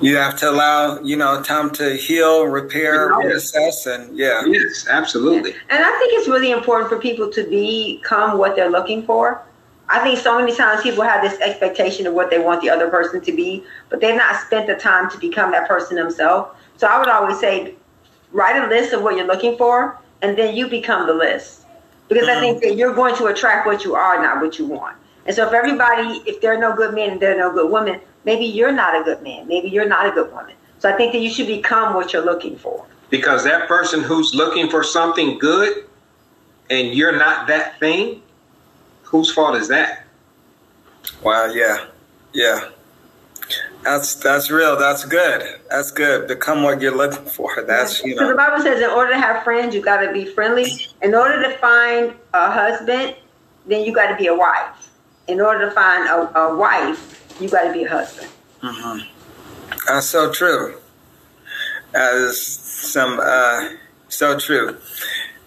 You have to allow, you know, time to heal, repair, reassess, and yeah. Yes, absolutely. And I think it's really important for people to become what they're looking for. I think so many times people have this expectation of what they want the other person to be, but they've not spent the time to become that person themselves. So I would always say write a list of what you're looking for, and then you become the list. Because mm-hmm. I think that you're going to attract what you are, not what you want. And so if everybody, if there are no good men and there are no good women, maybe you're not a good man. Maybe you're not a good woman. So I think that you should become what you're looking for. Because that person who's looking for something good and you're not that thing, whose fault is that? Wow, yeah. Yeah. That's that's real. That's good. That's good. Become what you're looking for. That's you know. So the Bible says, in order to have friends, you got to be friendly. In order to find a husband, then you got to be a wife. In order to find a, a wife, you got to be a husband. Mm-hmm. That's so true. That is some uh, so true.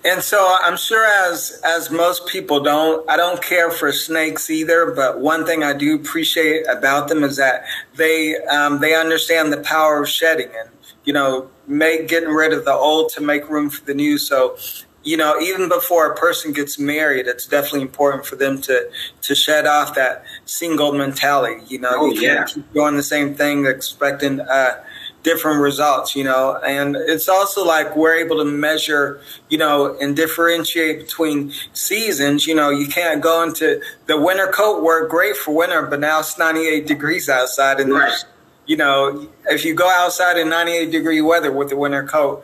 And so I'm sure as as most people don't I don't care for snakes either, but one thing I do appreciate about them is that they um, they understand the power of shedding and you know make getting rid of the old to make room for the new. So you know even before a person gets married, it's definitely important for them to to shed off that single mentality. You know, oh, you can't keep doing the same thing expecting. Uh, different results, you know, and it's also like we're able to measure, you know, and differentiate between seasons. You know, you can't go into the winter coat work great for winter, but now it's 98 degrees outside and there's, you know, if you go outside in 98 degree weather with the winter coat,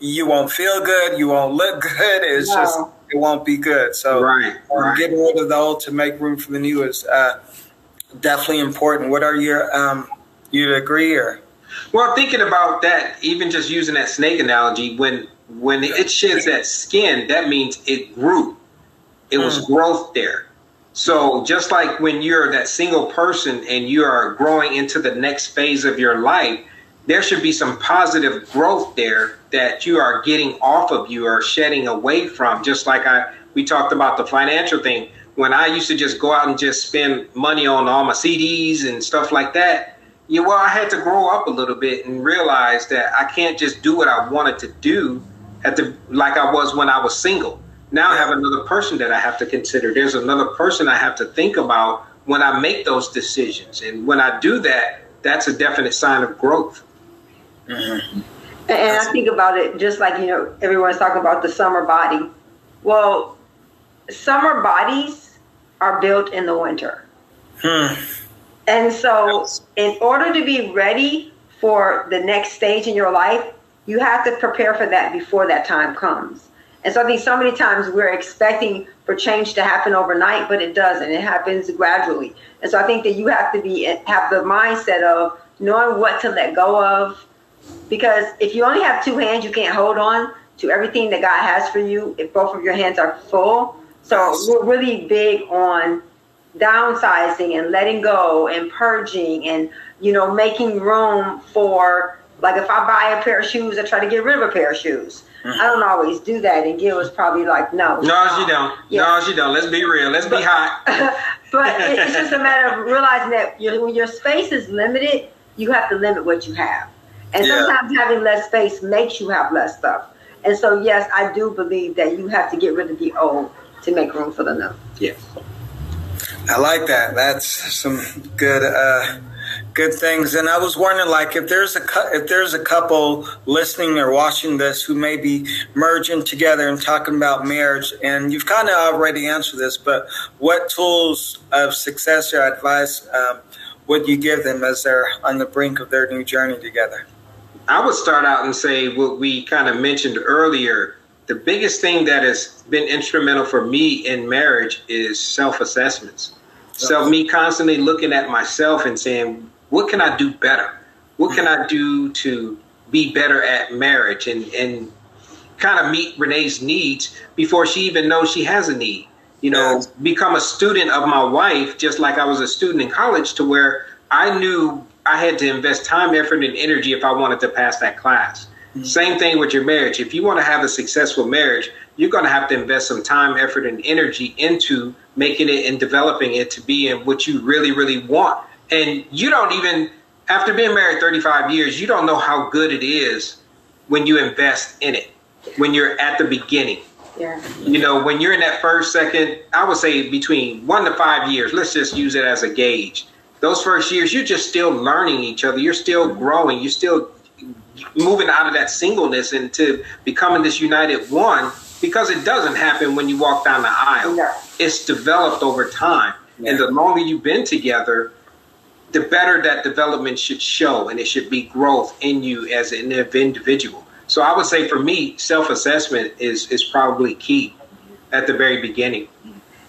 you won't feel good, you won't look good. It's no. just it won't be good. So right, um, right. getting rid of the old to make room for the new is uh, definitely important. What are your um, you agree or? Well, thinking about that, even just using that snake analogy, when when it sheds that skin, that means it grew. It was mm. growth there. So just like when you're that single person and you are growing into the next phase of your life, there should be some positive growth there that you are getting off of you or shedding away from. Just like I we talked about the financial thing. When I used to just go out and just spend money on all my CDs and stuff like that, yeah, well, I had to grow up a little bit and realize that I can't just do what I wanted to do at the like I was when I was single. Now I have another person that I have to consider. There's another person I have to think about when I make those decisions, and when I do that, that's a definite sign of growth. Mm-hmm. And I think about it just like you know everyone's talking about the summer body. Well, summer bodies are built in the winter. Hmm. And so, in order to be ready for the next stage in your life, you have to prepare for that before that time comes. And so, I think so many times we're expecting for change to happen overnight, but it doesn't. It happens gradually. And so, I think that you have to be have the mindset of knowing what to let go of. Because if you only have two hands, you can't hold on. to everything that God has for you if both of your hands are full. So we're really big on downsizing and letting go and purging and you know making room for like if I buy a pair of shoes, I try to get rid of a pair of shoes. Mm-hmm. I don't always do that, and Gil was probably like, "No, no, she don't. Yeah. No, she don't. Let's be real. Let's be hot." but it's just a matter of realizing that your, when your space is limited, you have to limit what you have, and yeah. sometimes having less space makes you have less stuff. And so, yes, I do believe that you have to get rid of the old to make room for the new. Yes. I like that. That's some good uh, good things. And I was wondering, like, if there's a if there's a couple listening or watching this who may be merging together and talking about marriage, and you've kind of already answered this, but what tools of success or advice um, would you give them as they're on the brink of their new journey together? I would start out and say what we kind of mentioned earlier. The biggest thing that has been instrumental for me in marriage is self assessments. So, me constantly looking at myself and saying, what can I do better? What can I do to be better at marriage and, and kind of meet Renee's needs before she even knows she has a need? You know, become a student of my wife, just like I was a student in college, to where I knew I had to invest time, effort, and energy if I wanted to pass that class. Same thing with your marriage. If you want to have a successful marriage, you're going to have to invest some time, effort, and energy into making it and developing it to be in what you really, really want. And you don't even, after being married 35 years, you don't know how good it is when you invest in it, when you're at the beginning. Yeah. You know, when you're in that first, second, I would say between one to five years, let's just use it as a gauge. Those first years, you're just still learning each other. You're still growing. You're still moving out of that singleness into becoming this united one because it doesn't happen when you walk down the aisle. No. It's developed over time. Yeah. And the longer you've been together, the better that development should show and it should be growth in you as an individual. So I would say for me, self-assessment is is probably key at the very beginning.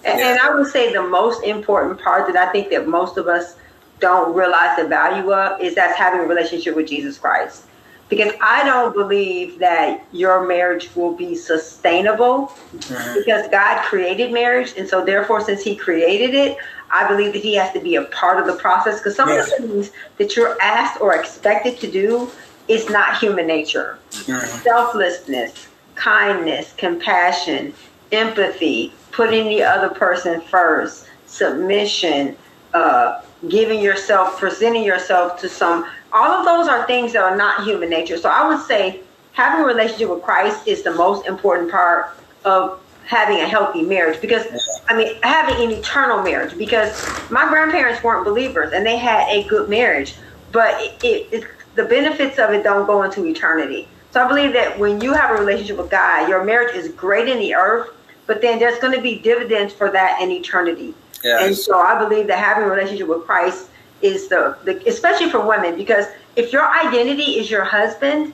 And, and I would say the most important part that I think that most of us don't realize the value of is that's having a relationship with Jesus Christ because I don't believe that your marriage will be sustainable mm-hmm. because God created marriage. And so, therefore, since He created it, I believe that He has to be a part of the process because some yes. of the things that you're asked or expected to do is not human nature. Mm-hmm. Selflessness, kindness, compassion, empathy, putting the other person first, submission, uh, giving yourself, presenting yourself to some all of those are things that are not human nature. So I would say having a relationship with Christ is the most important part of having a healthy marriage because I mean having an eternal marriage because my grandparents weren't believers and they had a good marriage, but it, it, it, the benefits of it don't go into eternity. So I believe that when you have a relationship with God, your marriage is great in the earth, but then there's going to be dividends for that in eternity. Yes. And so I believe that having a relationship with Christ is the, the especially for women because if your identity is your husband,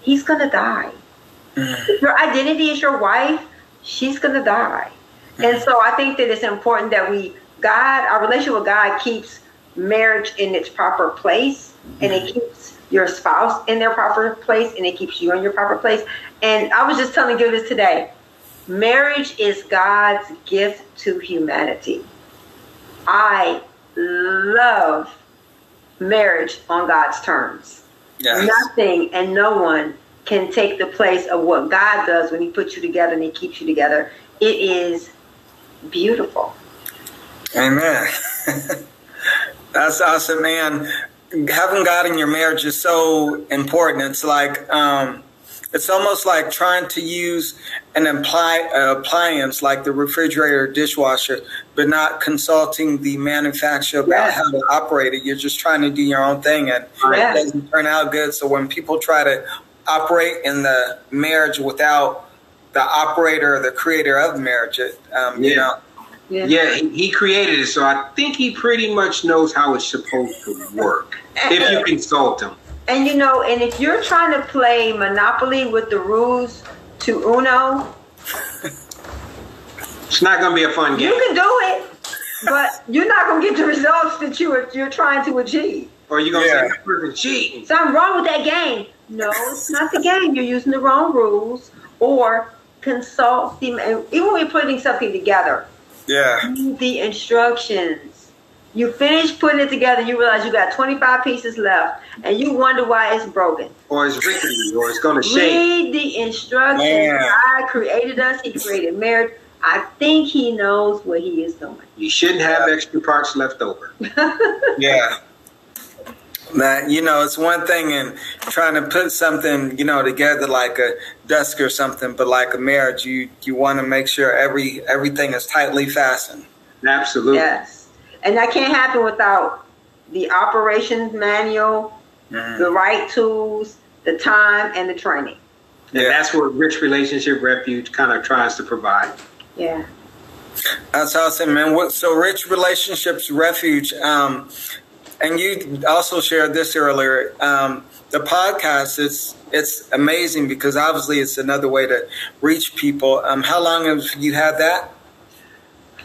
he's gonna die. Mm. If your identity is your wife, she's gonna die. Mm. And so I think that it's important that we God, our relationship with God keeps marriage in its proper place and it mm. keeps your spouse in their proper place and it keeps you in your proper place. And I was just telling you this today. Marriage is God's gift to humanity. I love marriage on God's terms. Yes. Nothing and no one can take the place of what God does when He puts you together and He keeps you together. It is beautiful. Amen. That's awesome, man. Having God in your marriage is so important. It's like, um, it's almost like trying to use an apply, uh, appliance like the refrigerator or dishwasher, but not consulting the manufacturer about yes. how to operate it. You're just trying to do your own thing and yes. it doesn't turn out good. So when people try to operate in the marriage without the operator or the creator of the marriage, it, um, yeah. you know. Yeah, yeah he, he created it, so I think he pretty much knows how it's supposed to work if you consult him. And you know, and if you're trying to play Monopoly with the rules to Uno, it's not going to be a fun game. You can do it, but you're not going to get the results that you are, you're trying to achieve. Or you're going to yeah. say that person cheating. Something wrong with that game. No, it's not the game. You're using the wrong rules or consult the, even when you're putting something together, Yeah. read the instructions. You finish putting it together, you realize you got 25 pieces left, and you wonder why it's broken. Or it's rickety, or it's going to shake. Read the instructions. Man. God created us, He created marriage. I think He knows what He is doing. You shouldn't have extra parts left over. Yeah. That you know, it's one thing in trying to put something you know together like a desk or something, but like a marriage, you you want to make sure every everything is tightly fastened. Absolutely. Yes. And that can't happen without the operations manual, Mhm. the right tools, the time, and the training. And Yeah. that's what Rich Relationship Refuge kind of tries to provide. Yeah. That's awesome, man. What, so, Rich Relationships Refuge, um, and you also shared this earlier. Um, the podcast it's it's amazing because obviously it's another way to reach people. Um, how long have you had that?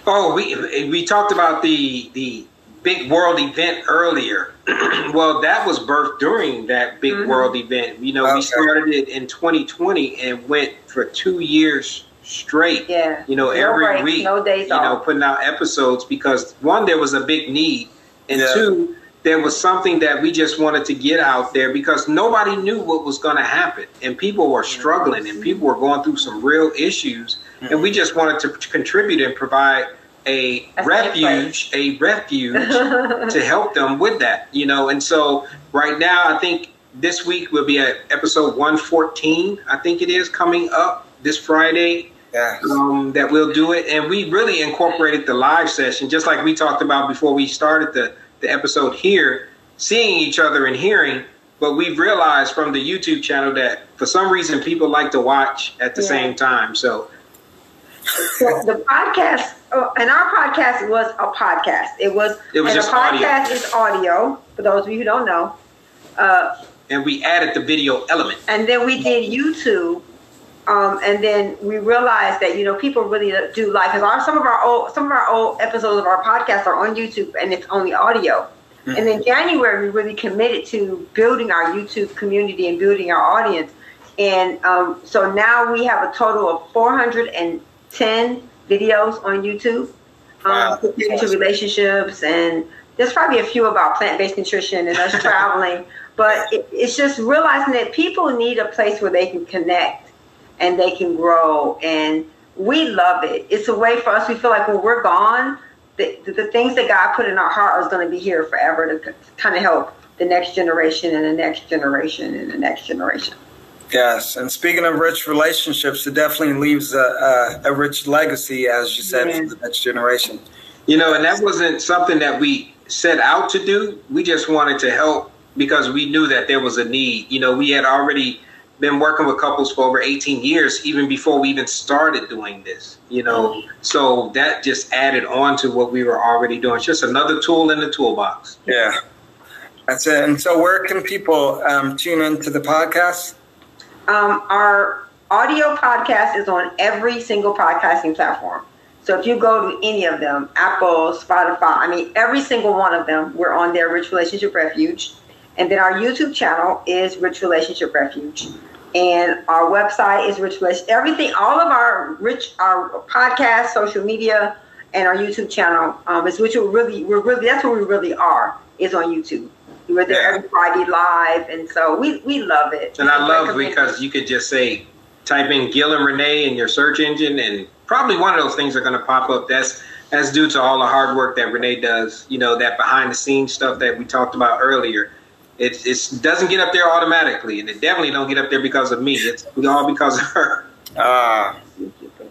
Oh, we we talked about the the big world event earlier. well, that was birthed during that big Mhm. world event. You know, Okay. we started it in 2020 and went for two years straight. Yeah. You know, No every breaks, week, no days you know, putting out episodes because one, there was a big need, and Yeah. two, there was something that we just wanted to get out there because nobody knew what was going to happen, and people were struggling, and people were going through some real issues, and we just wanted to contribute and provide a A refuge, a refuge to help them with that, you know. And so right now, I think this week will be at episode 114. I think it is coming up this Friday Yeah. um, that we'll do it. And we really incorporated the live session, just like we talked about before we started the, the episode here, seeing each other and hearing. But we've realized from the YouTube channel that for some reason people like to watch at the Yeah. same time. So So the podcast, oh, and our podcast was a podcast. It was, It was just a podcast audio. is audio, for those of you who don't know. Uh, and we added the video element. and then we did YouTube, um, and then we realized that you know people really do like because our some of our old some of our old episodes of our podcast are on YouTube and it's only audio. And then January we really committed to building our YouTube community and building our audience, and um, so now we have a total of 410 videos on YouTube Wow. um, pertaining to relationships and there's probably a few about plant-based nutrition and us traveling but it, it's just realizing that people need a place where they can connect and they can grow and we love it it's a way for us we feel like when we're gone the, the, the things that god put in our heart is going to be here forever to kind of help the next generation and the next generation and the next generation Yes, and speaking of rich relationships, it definitely leaves a, a, a rich legacy, as you said, Yeah. for the next generation. You know, and that wasn't something that we set out to do. We just wanted to help because we knew that there was a need. You know, we had already been working with couples for over 18 years, even before we even started doing this, you know. So that just added on to what we were already doing. It's just another tool in the toolbox. Yeah, that's it. And so, where can people um, tune into the podcast? Um, our audio podcast is on every single podcasting platform. So if you go to any of them, Apple, Spotify, I mean, every single one of them, we're on their Rich Relationship Refuge. And then our YouTube channel is Rich Relationship Refuge. And our website is Rich Relationship. Everything, all of our rich, our podcast, social media, and our YouTube channel um, is which we're really, we're really, that's where we really are, is on YouTube. We're there Yeah. every Friday live. And so we, we love it. And I love because you could just say, type in Gil and Renee in your search engine, and probably one of those things are going to pop up. That's that's due to all the hard work that Renee does. You know, that behind the scenes stuff that we talked about earlier. It it doesn't get up there automatically, and it definitely don't get up there because of me. It's all because of her. Ah,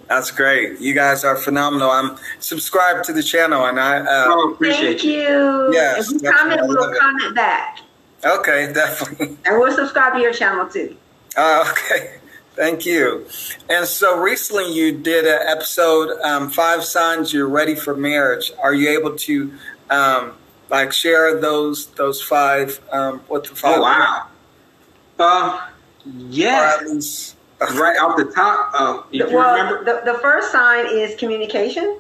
that's great. You guys are phenomenal. I'm subscribed to the channel, and I. Uh, Oh, appreciate Thank you. you. Yes, If you comment, we'll it. comment back. okay, definitely. And we'll subscribe to your channel too. Uh, okay, thank you. And so recently you did an episode, um, Five Signs You're Ready for Marriage. Are you able to um, like share those those five? Um, what the five? Oh wow. Uh, Or yeah. Right off the top, uh, if well, remember. the, the first sign is communication.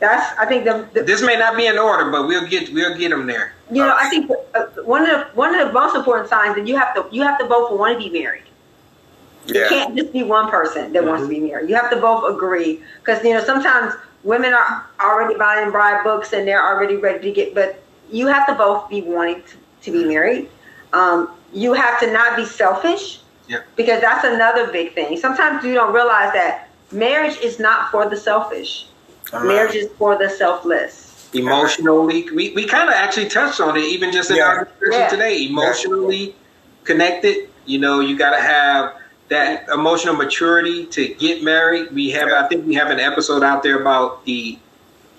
That's I think the, the this may not be in order, but we'll get we'll get them there. You know, I think uh, one of the one of the most important signs that you have to you have to both want to be married. Yeah. You can't just be one person that mm-hmm. wants to be married. You have to both agree because you know sometimes women are already buying bride books and they're already ready to get, but you have to both be wanting to, to be married. Um, you have to not be selfish yeah. because that's another big thing. Sometimes you don't realize that marriage is not for the selfish. Uh-huh. Marriage is for the selfless. Emotionally, we, we kind of actually touched on it even just in yeah. our discussion yeah. today. Emotionally connected, you know, you got to have that emotional maturity to get married. We have, I think, we have an episode out there about the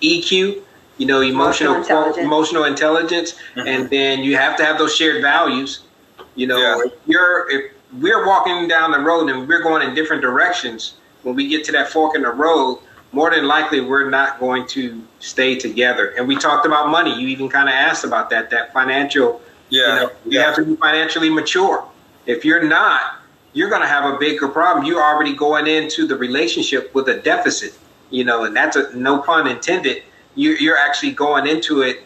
EQ, you know, emotional emotional intelligence, emotional intelligence. Mm-hmm. and then you have to have those shared values. You know, yeah. if you're if we're walking down the road and we're going in different directions, when we get to that fork in the road, more than likely we're not going to stay together. And we talked about money. You even kind of asked about that, that financial. Yeah. You, know, you yeah. have to be financially mature. If you're not, you're going to have a bigger problem. You're already going into the relationship with a deficit, you know, and that's a no pun intended. You're, you're actually going into it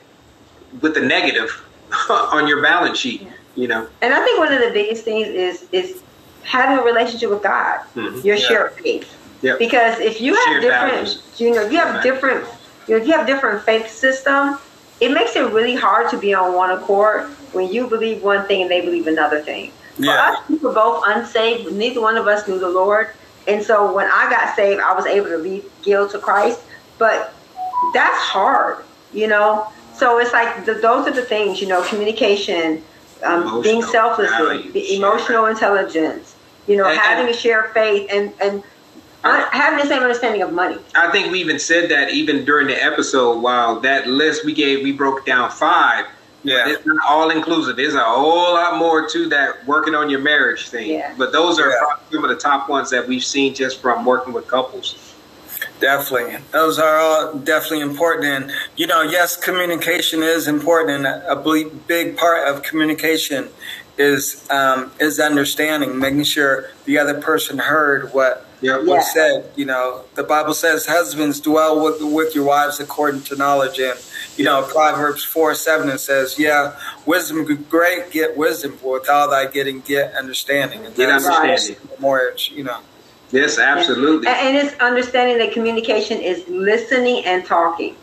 with a negative on your balance sheet, you know. And I think one of the biggest things is is having a relationship with God, mm-hmm. your yeah. shared faith. Yep. Because if you have shared different, values. you know, you have different, you know, you have different faith system. It makes it really hard to be on one accord when you believe one thing and they believe another thing. Yeah. Us, we were both unsaved. Neither one of us knew the Lord. And so when I got saved, I was able to lead Gil to Christ. But that's hard, you know? So it's like the, those are the things, you know, communication, um, being selfless, emotional intelligence, you know, and, having and, a shared faith and, and having the same understanding of money. I think we even said that even during the episode, while that list we gave, we broke down five yeah. It's not all inclusive. There's a whole lot more to that working on your marriage thing. Yeah. But those are yeah. some of the top ones that we've seen just from working with couples. Definitely. Those are all definitely important. And, you know, yes, communication is important. And a big part of communication is um, is understanding, making sure the other person heard what yep. was yeah. said. You know, the Bible says, husbands dwell with, with your wives according to knowledge. And you know, Proverbs 4 7, it says, Yeah, wisdom great, get wisdom, for with all thy getting, get understanding. And get understanding. Marriage, you know. Yes, absolutely. And, and it's understanding that communication is listening and talking.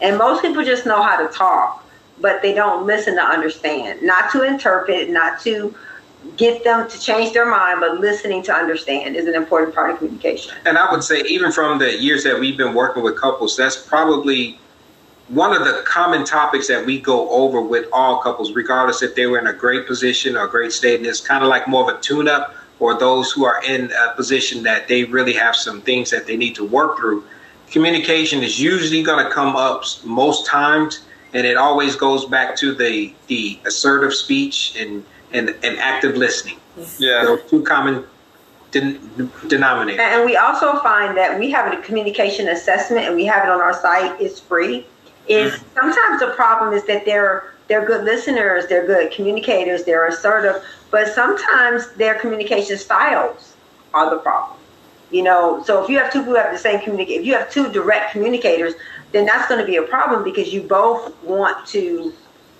And most people just know how to talk, but they don't listen to understand, not to interpret, not to get them to change their mind, but listening to understand is an important part of communication. And I would say, even from the years that we've been working with couples, that's probably one of the common topics that we go over with all couples, regardless if they were in a great position or a great state, and it's kind of like more of a tune up, or those who are in a position that they really have some things that they need to work through. Communication is usually going to come up most times, and it always goes back to the the assertive speech and and, and active listening. Yeah, those two common den- denominators. And we also find that we have a communication assessment, and we have it on our site. It's free is mm. sometimes the problem is that they're they're good listeners, they're good communicators, they're assertive, but sometimes their communication styles are the problem. You know, so if you have two people who have the same communicate, if you have two direct communicators, then that's going to be a problem because you both want to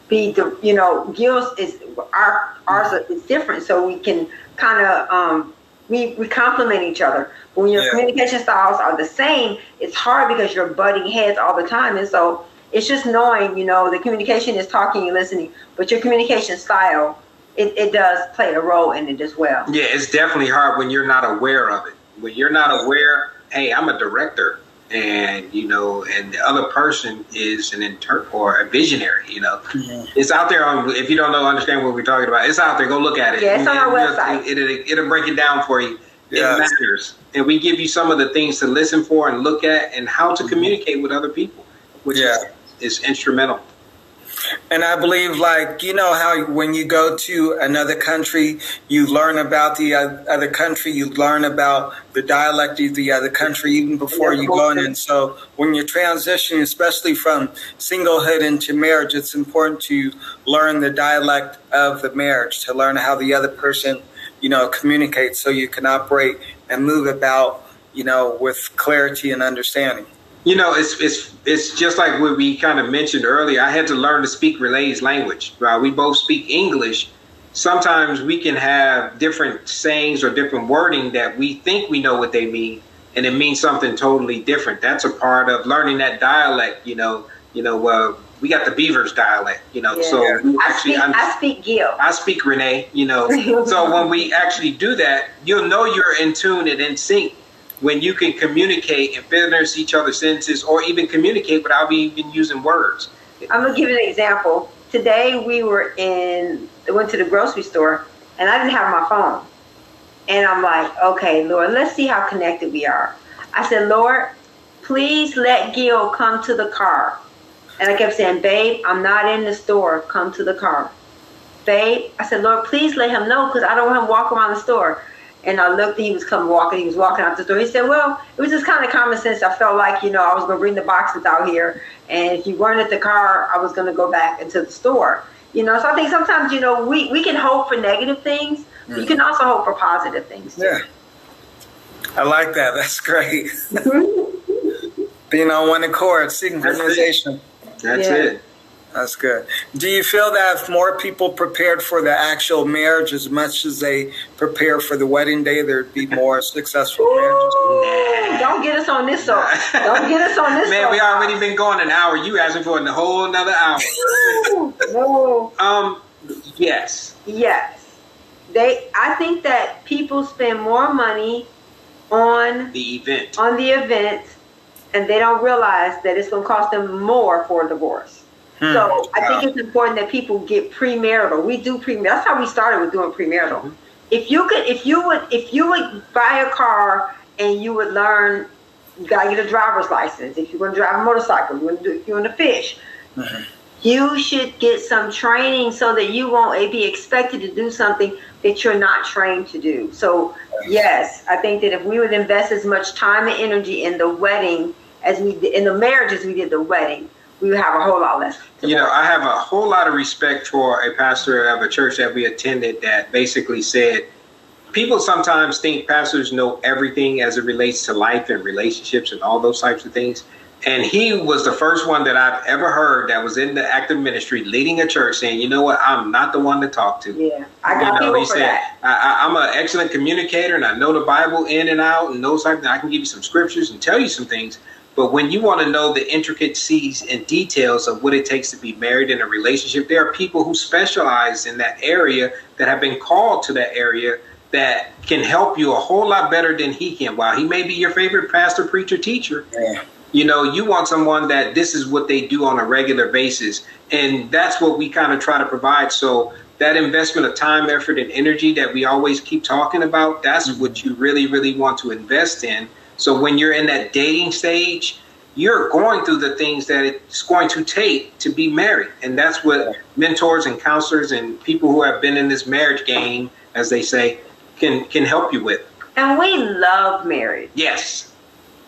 be the, you know, Gil's is our ours is different, so we can kind of um, we we complement each other. But when your yeah. communication styles are the same, it's hard because you're butting heads all the time, and so it's just knowing, you know, the communication is talking and listening, but your communication style, it, it does play a role in it as well. Yeah, it's definitely hard when you're not aware of it. When you're not aware, hey, I'm a director, and you know, and the other person is an inter or a visionary. You know, mm-hmm. it's out there. On, if you don't know, understand what we're talking about, it's out there. Go look at it. Yeah, it's on our website. It, will it, it'll break it down for you. Yeah. It matters, and we give you some of the things to listen for and look at, and how to mm-hmm. communicate with other people, which yeah. is is instrumental. And I believe, like, you know, how when you go to another country, you learn about the uh, other country, you learn about the dialect of the other country even before you go in. And so when you're transitioning, especially from singlehood into marriage, it's important to learn the dialect of the marriage, to learn how the other person, you know, communicates so you can operate and move about, you know, with clarity and understanding. You know, it's it's it's just like what we kind of mentioned earlier. I had to learn to speak Renee's language. Right? We both speak English. Sometimes we can have different sayings or different wording that we think we know what they mean, and it means something totally different. That's a part of learning that dialect. You know, you know, uh, we got the Beavers dialect. You know, yeah. so I speak, I speak Gil. I speak Renee. You know, so when we actually do that, you'll know you're in tune and in sync when you can communicate and finish each other's sentences or even communicate without even using words. I'm gonna give you an example. Today we were in went to the grocery store and I didn't have my phone. And I'm like, okay, Lord, let's see how connected we are. I said, Lord, please let Gil come to the car. And I kept saying, babe, I'm not in the store. Come to the car. Babe, I said, Lord, please let him know because I don't want him walk around the store. And I looked, he was coming walking, he was walking out the door. He said, Well, it was just kind of common sense. I felt like, you know, I was going to bring the boxes out here. And if you weren't at the car, I was going to go back into the store. You know, so I think sometimes, you know, we, we can hope for negative things, mm. you can also hope for positive things. Too. Yeah. I like that. That's great. Being on one accord, synchronization. That's yeah. it. That's good. Do you feel that if more people prepared for the actual marriage as much as they prepare for the wedding day, there'd be more successful marriages? Ooh, don't get us on this song. Don't get us on this Man, song. we already been going an hour. You asking for a whole another hour. no. Um, yes. Yes. They I think that people spend more money on the event. On the event and they don't realize that it's going to cost them more for a divorce. Hmm. So I think it's important that people get premarital. We do premarital. That's how we started with doing premarital. Mm-hmm. If you could, if you would, if you would buy a car and you would learn, you gotta get a driver's license. If you're going to drive a motorcycle, you want to do, if you want to fish, mm-hmm. you should get some training so that you won't be expected to do something that you're not trained to do. So yes, I think that if we would invest as much time and energy in the wedding as we did, in the marriage as we did the wedding, we would have a whole lot less. You know, I have a whole lot of respect for a pastor of a church that we attended that basically said people sometimes think pastors know everything as it relates to life and relationships and all those types of things. And he was the first one that I've ever heard that was in the active ministry leading a church saying, you know what, I'm not the one to talk to. Yeah, I got you know, people he for said, that. I, am an excellent communicator and I know the Bible in and out and those types of things. I can give you some scriptures and tell you some things. But when you want to know the intricacies and details of what it takes to be married in a relationship, there are people who specialize in that area that have been called to that area that can help you a whole lot better than he can. While he may be your favorite pastor, preacher, teacher, yeah. you know, you want someone that this is what they do on a regular basis. And that's what we kind of try to provide. So that investment of time, effort, and energy that we always keep talking about, that's mm-hmm. what you really, really want to invest in so when you're in that dating stage, you're going through the things that it's going to take to be married. And that's what mentors and counselors and people who have been in this marriage game, as they say, can can help you with. And we love marriage. Yes.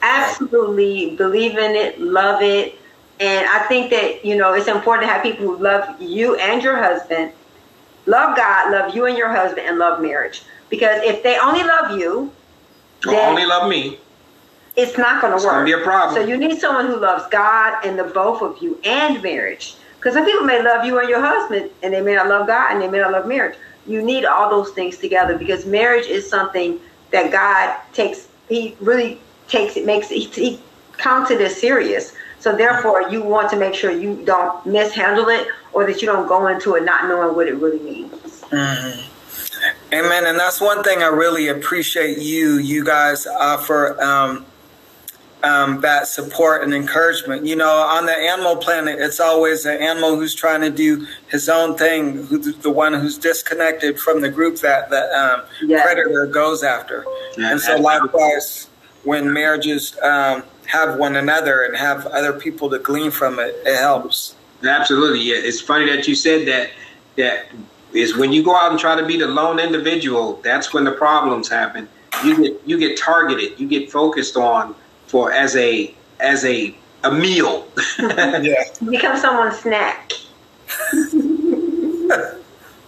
Absolutely believe in it, love it. And I think that, you know, it's important to have people who love you and your husband, love God, love you and your husband, and love marriage. Because if they only love you, or only love me, it's not going to work. It's be a problem. So you need someone who loves God and the both of you and marriage. Because some people may love you and your husband, and they may not love God, and they may not love marriage. You need all those things together because marriage is something that God takes. He really takes it, makes it. He, he counts it as serious. So therefore, you want to make sure you don't mishandle it, or that you don't go into it not knowing what it really means. Mm-hmm. Amen. And that's one thing I really appreciate you. You guys offer. Um, um, that support and encouragement. You know, on the animal planet, it's always an animal who's trying to do his own thing, who's the one who's disconnected from the group that the um, yeah. predator goes after. Yeah, and so, likewise, when marriages um, have one another and have other people to glean from it, it helps. Absolutely, yeah. It's funny that you said that. That is when you go out and try to be the lone individual. That's when the problems happen. You get you get targeted. You get focused on for as a as a a meal. yeah. Become someone's snack.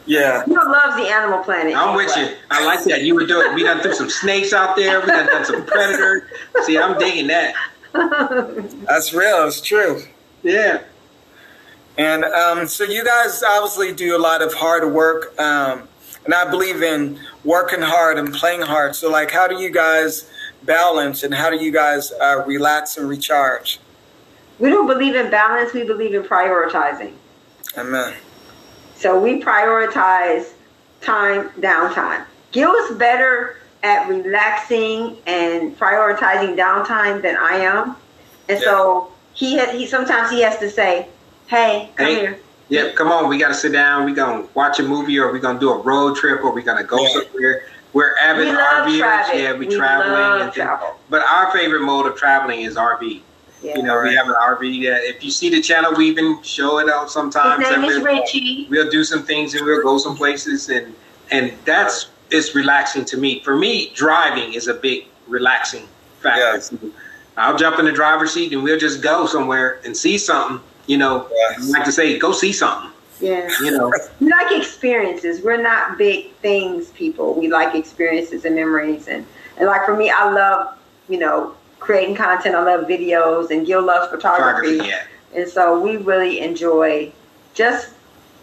yeah. You loves the animal planet. I'm anyway. with you. I like that. You were doing we done threw some snakes out there, we done done some predators. See, I'm digging that. That's real. It's true. Yeah. And um, so you guys obviously do a lot of hard work, um, and I believe in working hard and playing hard. So, like, how do you guys balance, and how do you guys uh, relax and recharge? We don't believe in balance. We believe in prioritizing. Amen. So we prioritize time, downtime. Gil is better at relaxing and prioritizing downtime than I am, and yeah. so he he sometimes he has to say, "Hey, come hey. here." Yep, come on. We got to sit down. We gonna watch a movie, or we gonna do a road trip, or we gonna go yeah. somewhere. We're avid we RVers. Yeah, we, we traveling. and travel. But our favorite mode of traveling is RV. Yeah, you know, right. we have an RV. Yeah, if you see the channel, we even show it out sometimes. His name is we'll, Richie. We'll do some things and we'll go some places, and and that's it's relaxing to me. For me, driving is a big relaxing factor. Yeah. I'll jump in the driver's seat and we'll just go somewhere and see something. You know, yes. like to say, go see something. Yeah. You know, we like experiences. We're not big things people. We like experiences and memories. And, and like for me, I love, you know, creating content. I love videos and Gil loves photography. photography yeah. And so we really enjoy just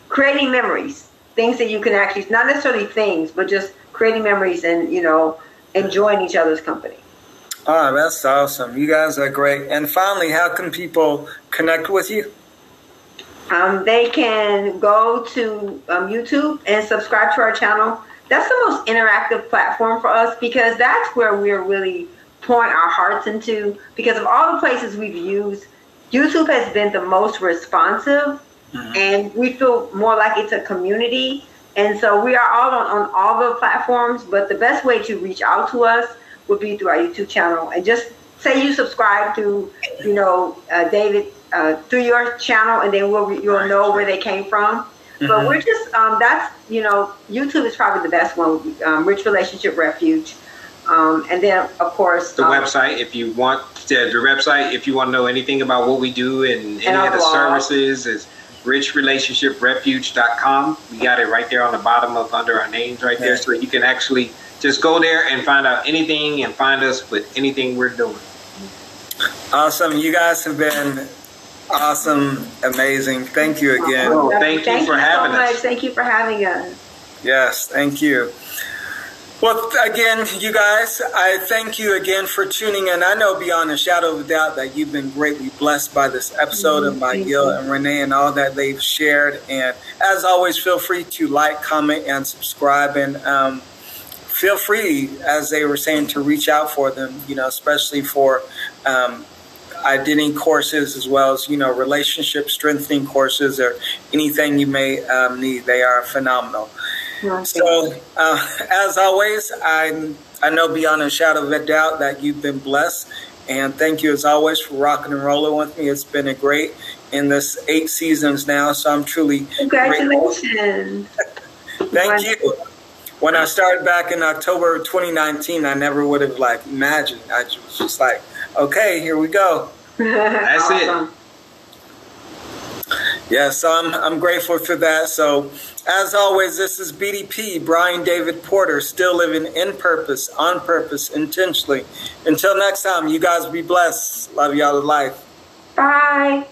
creating memories, things that you can actually, not necessarily things, but just creating memories and, you know, enjoying each other's company. Oh, that's awesome. You guys are great. And finally, how can people connect with you? Um, they can go to um, YouTube and subscribe to our channel. That's the most interactive platform for us because that's where we're really pouring our hearts into. Because of all the places we've used, YouTube has been the most responsive, mm-hmm. and we feel more like it's a community. And so we are all on, on all the platforms, but the best way to reach out to us would be through our YouTube channel. And just say you subscribe to, you know, uh, David uh, through your channel, and then we'll you'll know where they came from. Mm-hmm. But we're just um, that's you know YouTube is probably the best one. Um, Rich Relationship Refuge, um, and then of course the um, website if you want the, the, website if you want to know anything about what we do and, and any of the blog. services is richrelationshiprefuge.com. We got it right there on the bottom of under our names right there, so you can actually just go there and find out anything and find us with anything we're doing. Awesome. You guys have been awesome, amazing. Thank you again. Oh, thank, thank, you for you having so us. Thank you for having us. Yes, thank you. Well, again, you guys, I thank you again for tuning in. I know beyond a shadow of a doubt that you've been greatly blessed by this episode mm-hmm. and by Gil and Renee and all that they've shared. And as always, feel free to like, comment, and subscribe. And um, feel free, as they were saying, to reach out for them, you know, especially for um, identity courses as well as you know relationship strengthening courses or anything you may um, need. They are phenomenal. So, uh, as always, I I know beyond a shadow of a doubt that you've been blessed, and thank you as always for rocking and rolling with me. It's been a great in this eight seasons now, so I'm truly congratulations. thank you. When I started back in October 2019, I never would have like imagined. I was just like, okay, here we go. That's awesome. it. Yeah, so I'm, I'm grateful for that. So, as always, this is BDP, Brian David Porter, still living in purpose, on purpose, intentionally. Until next time, you guys be blessed. Love y'all to life. Bye.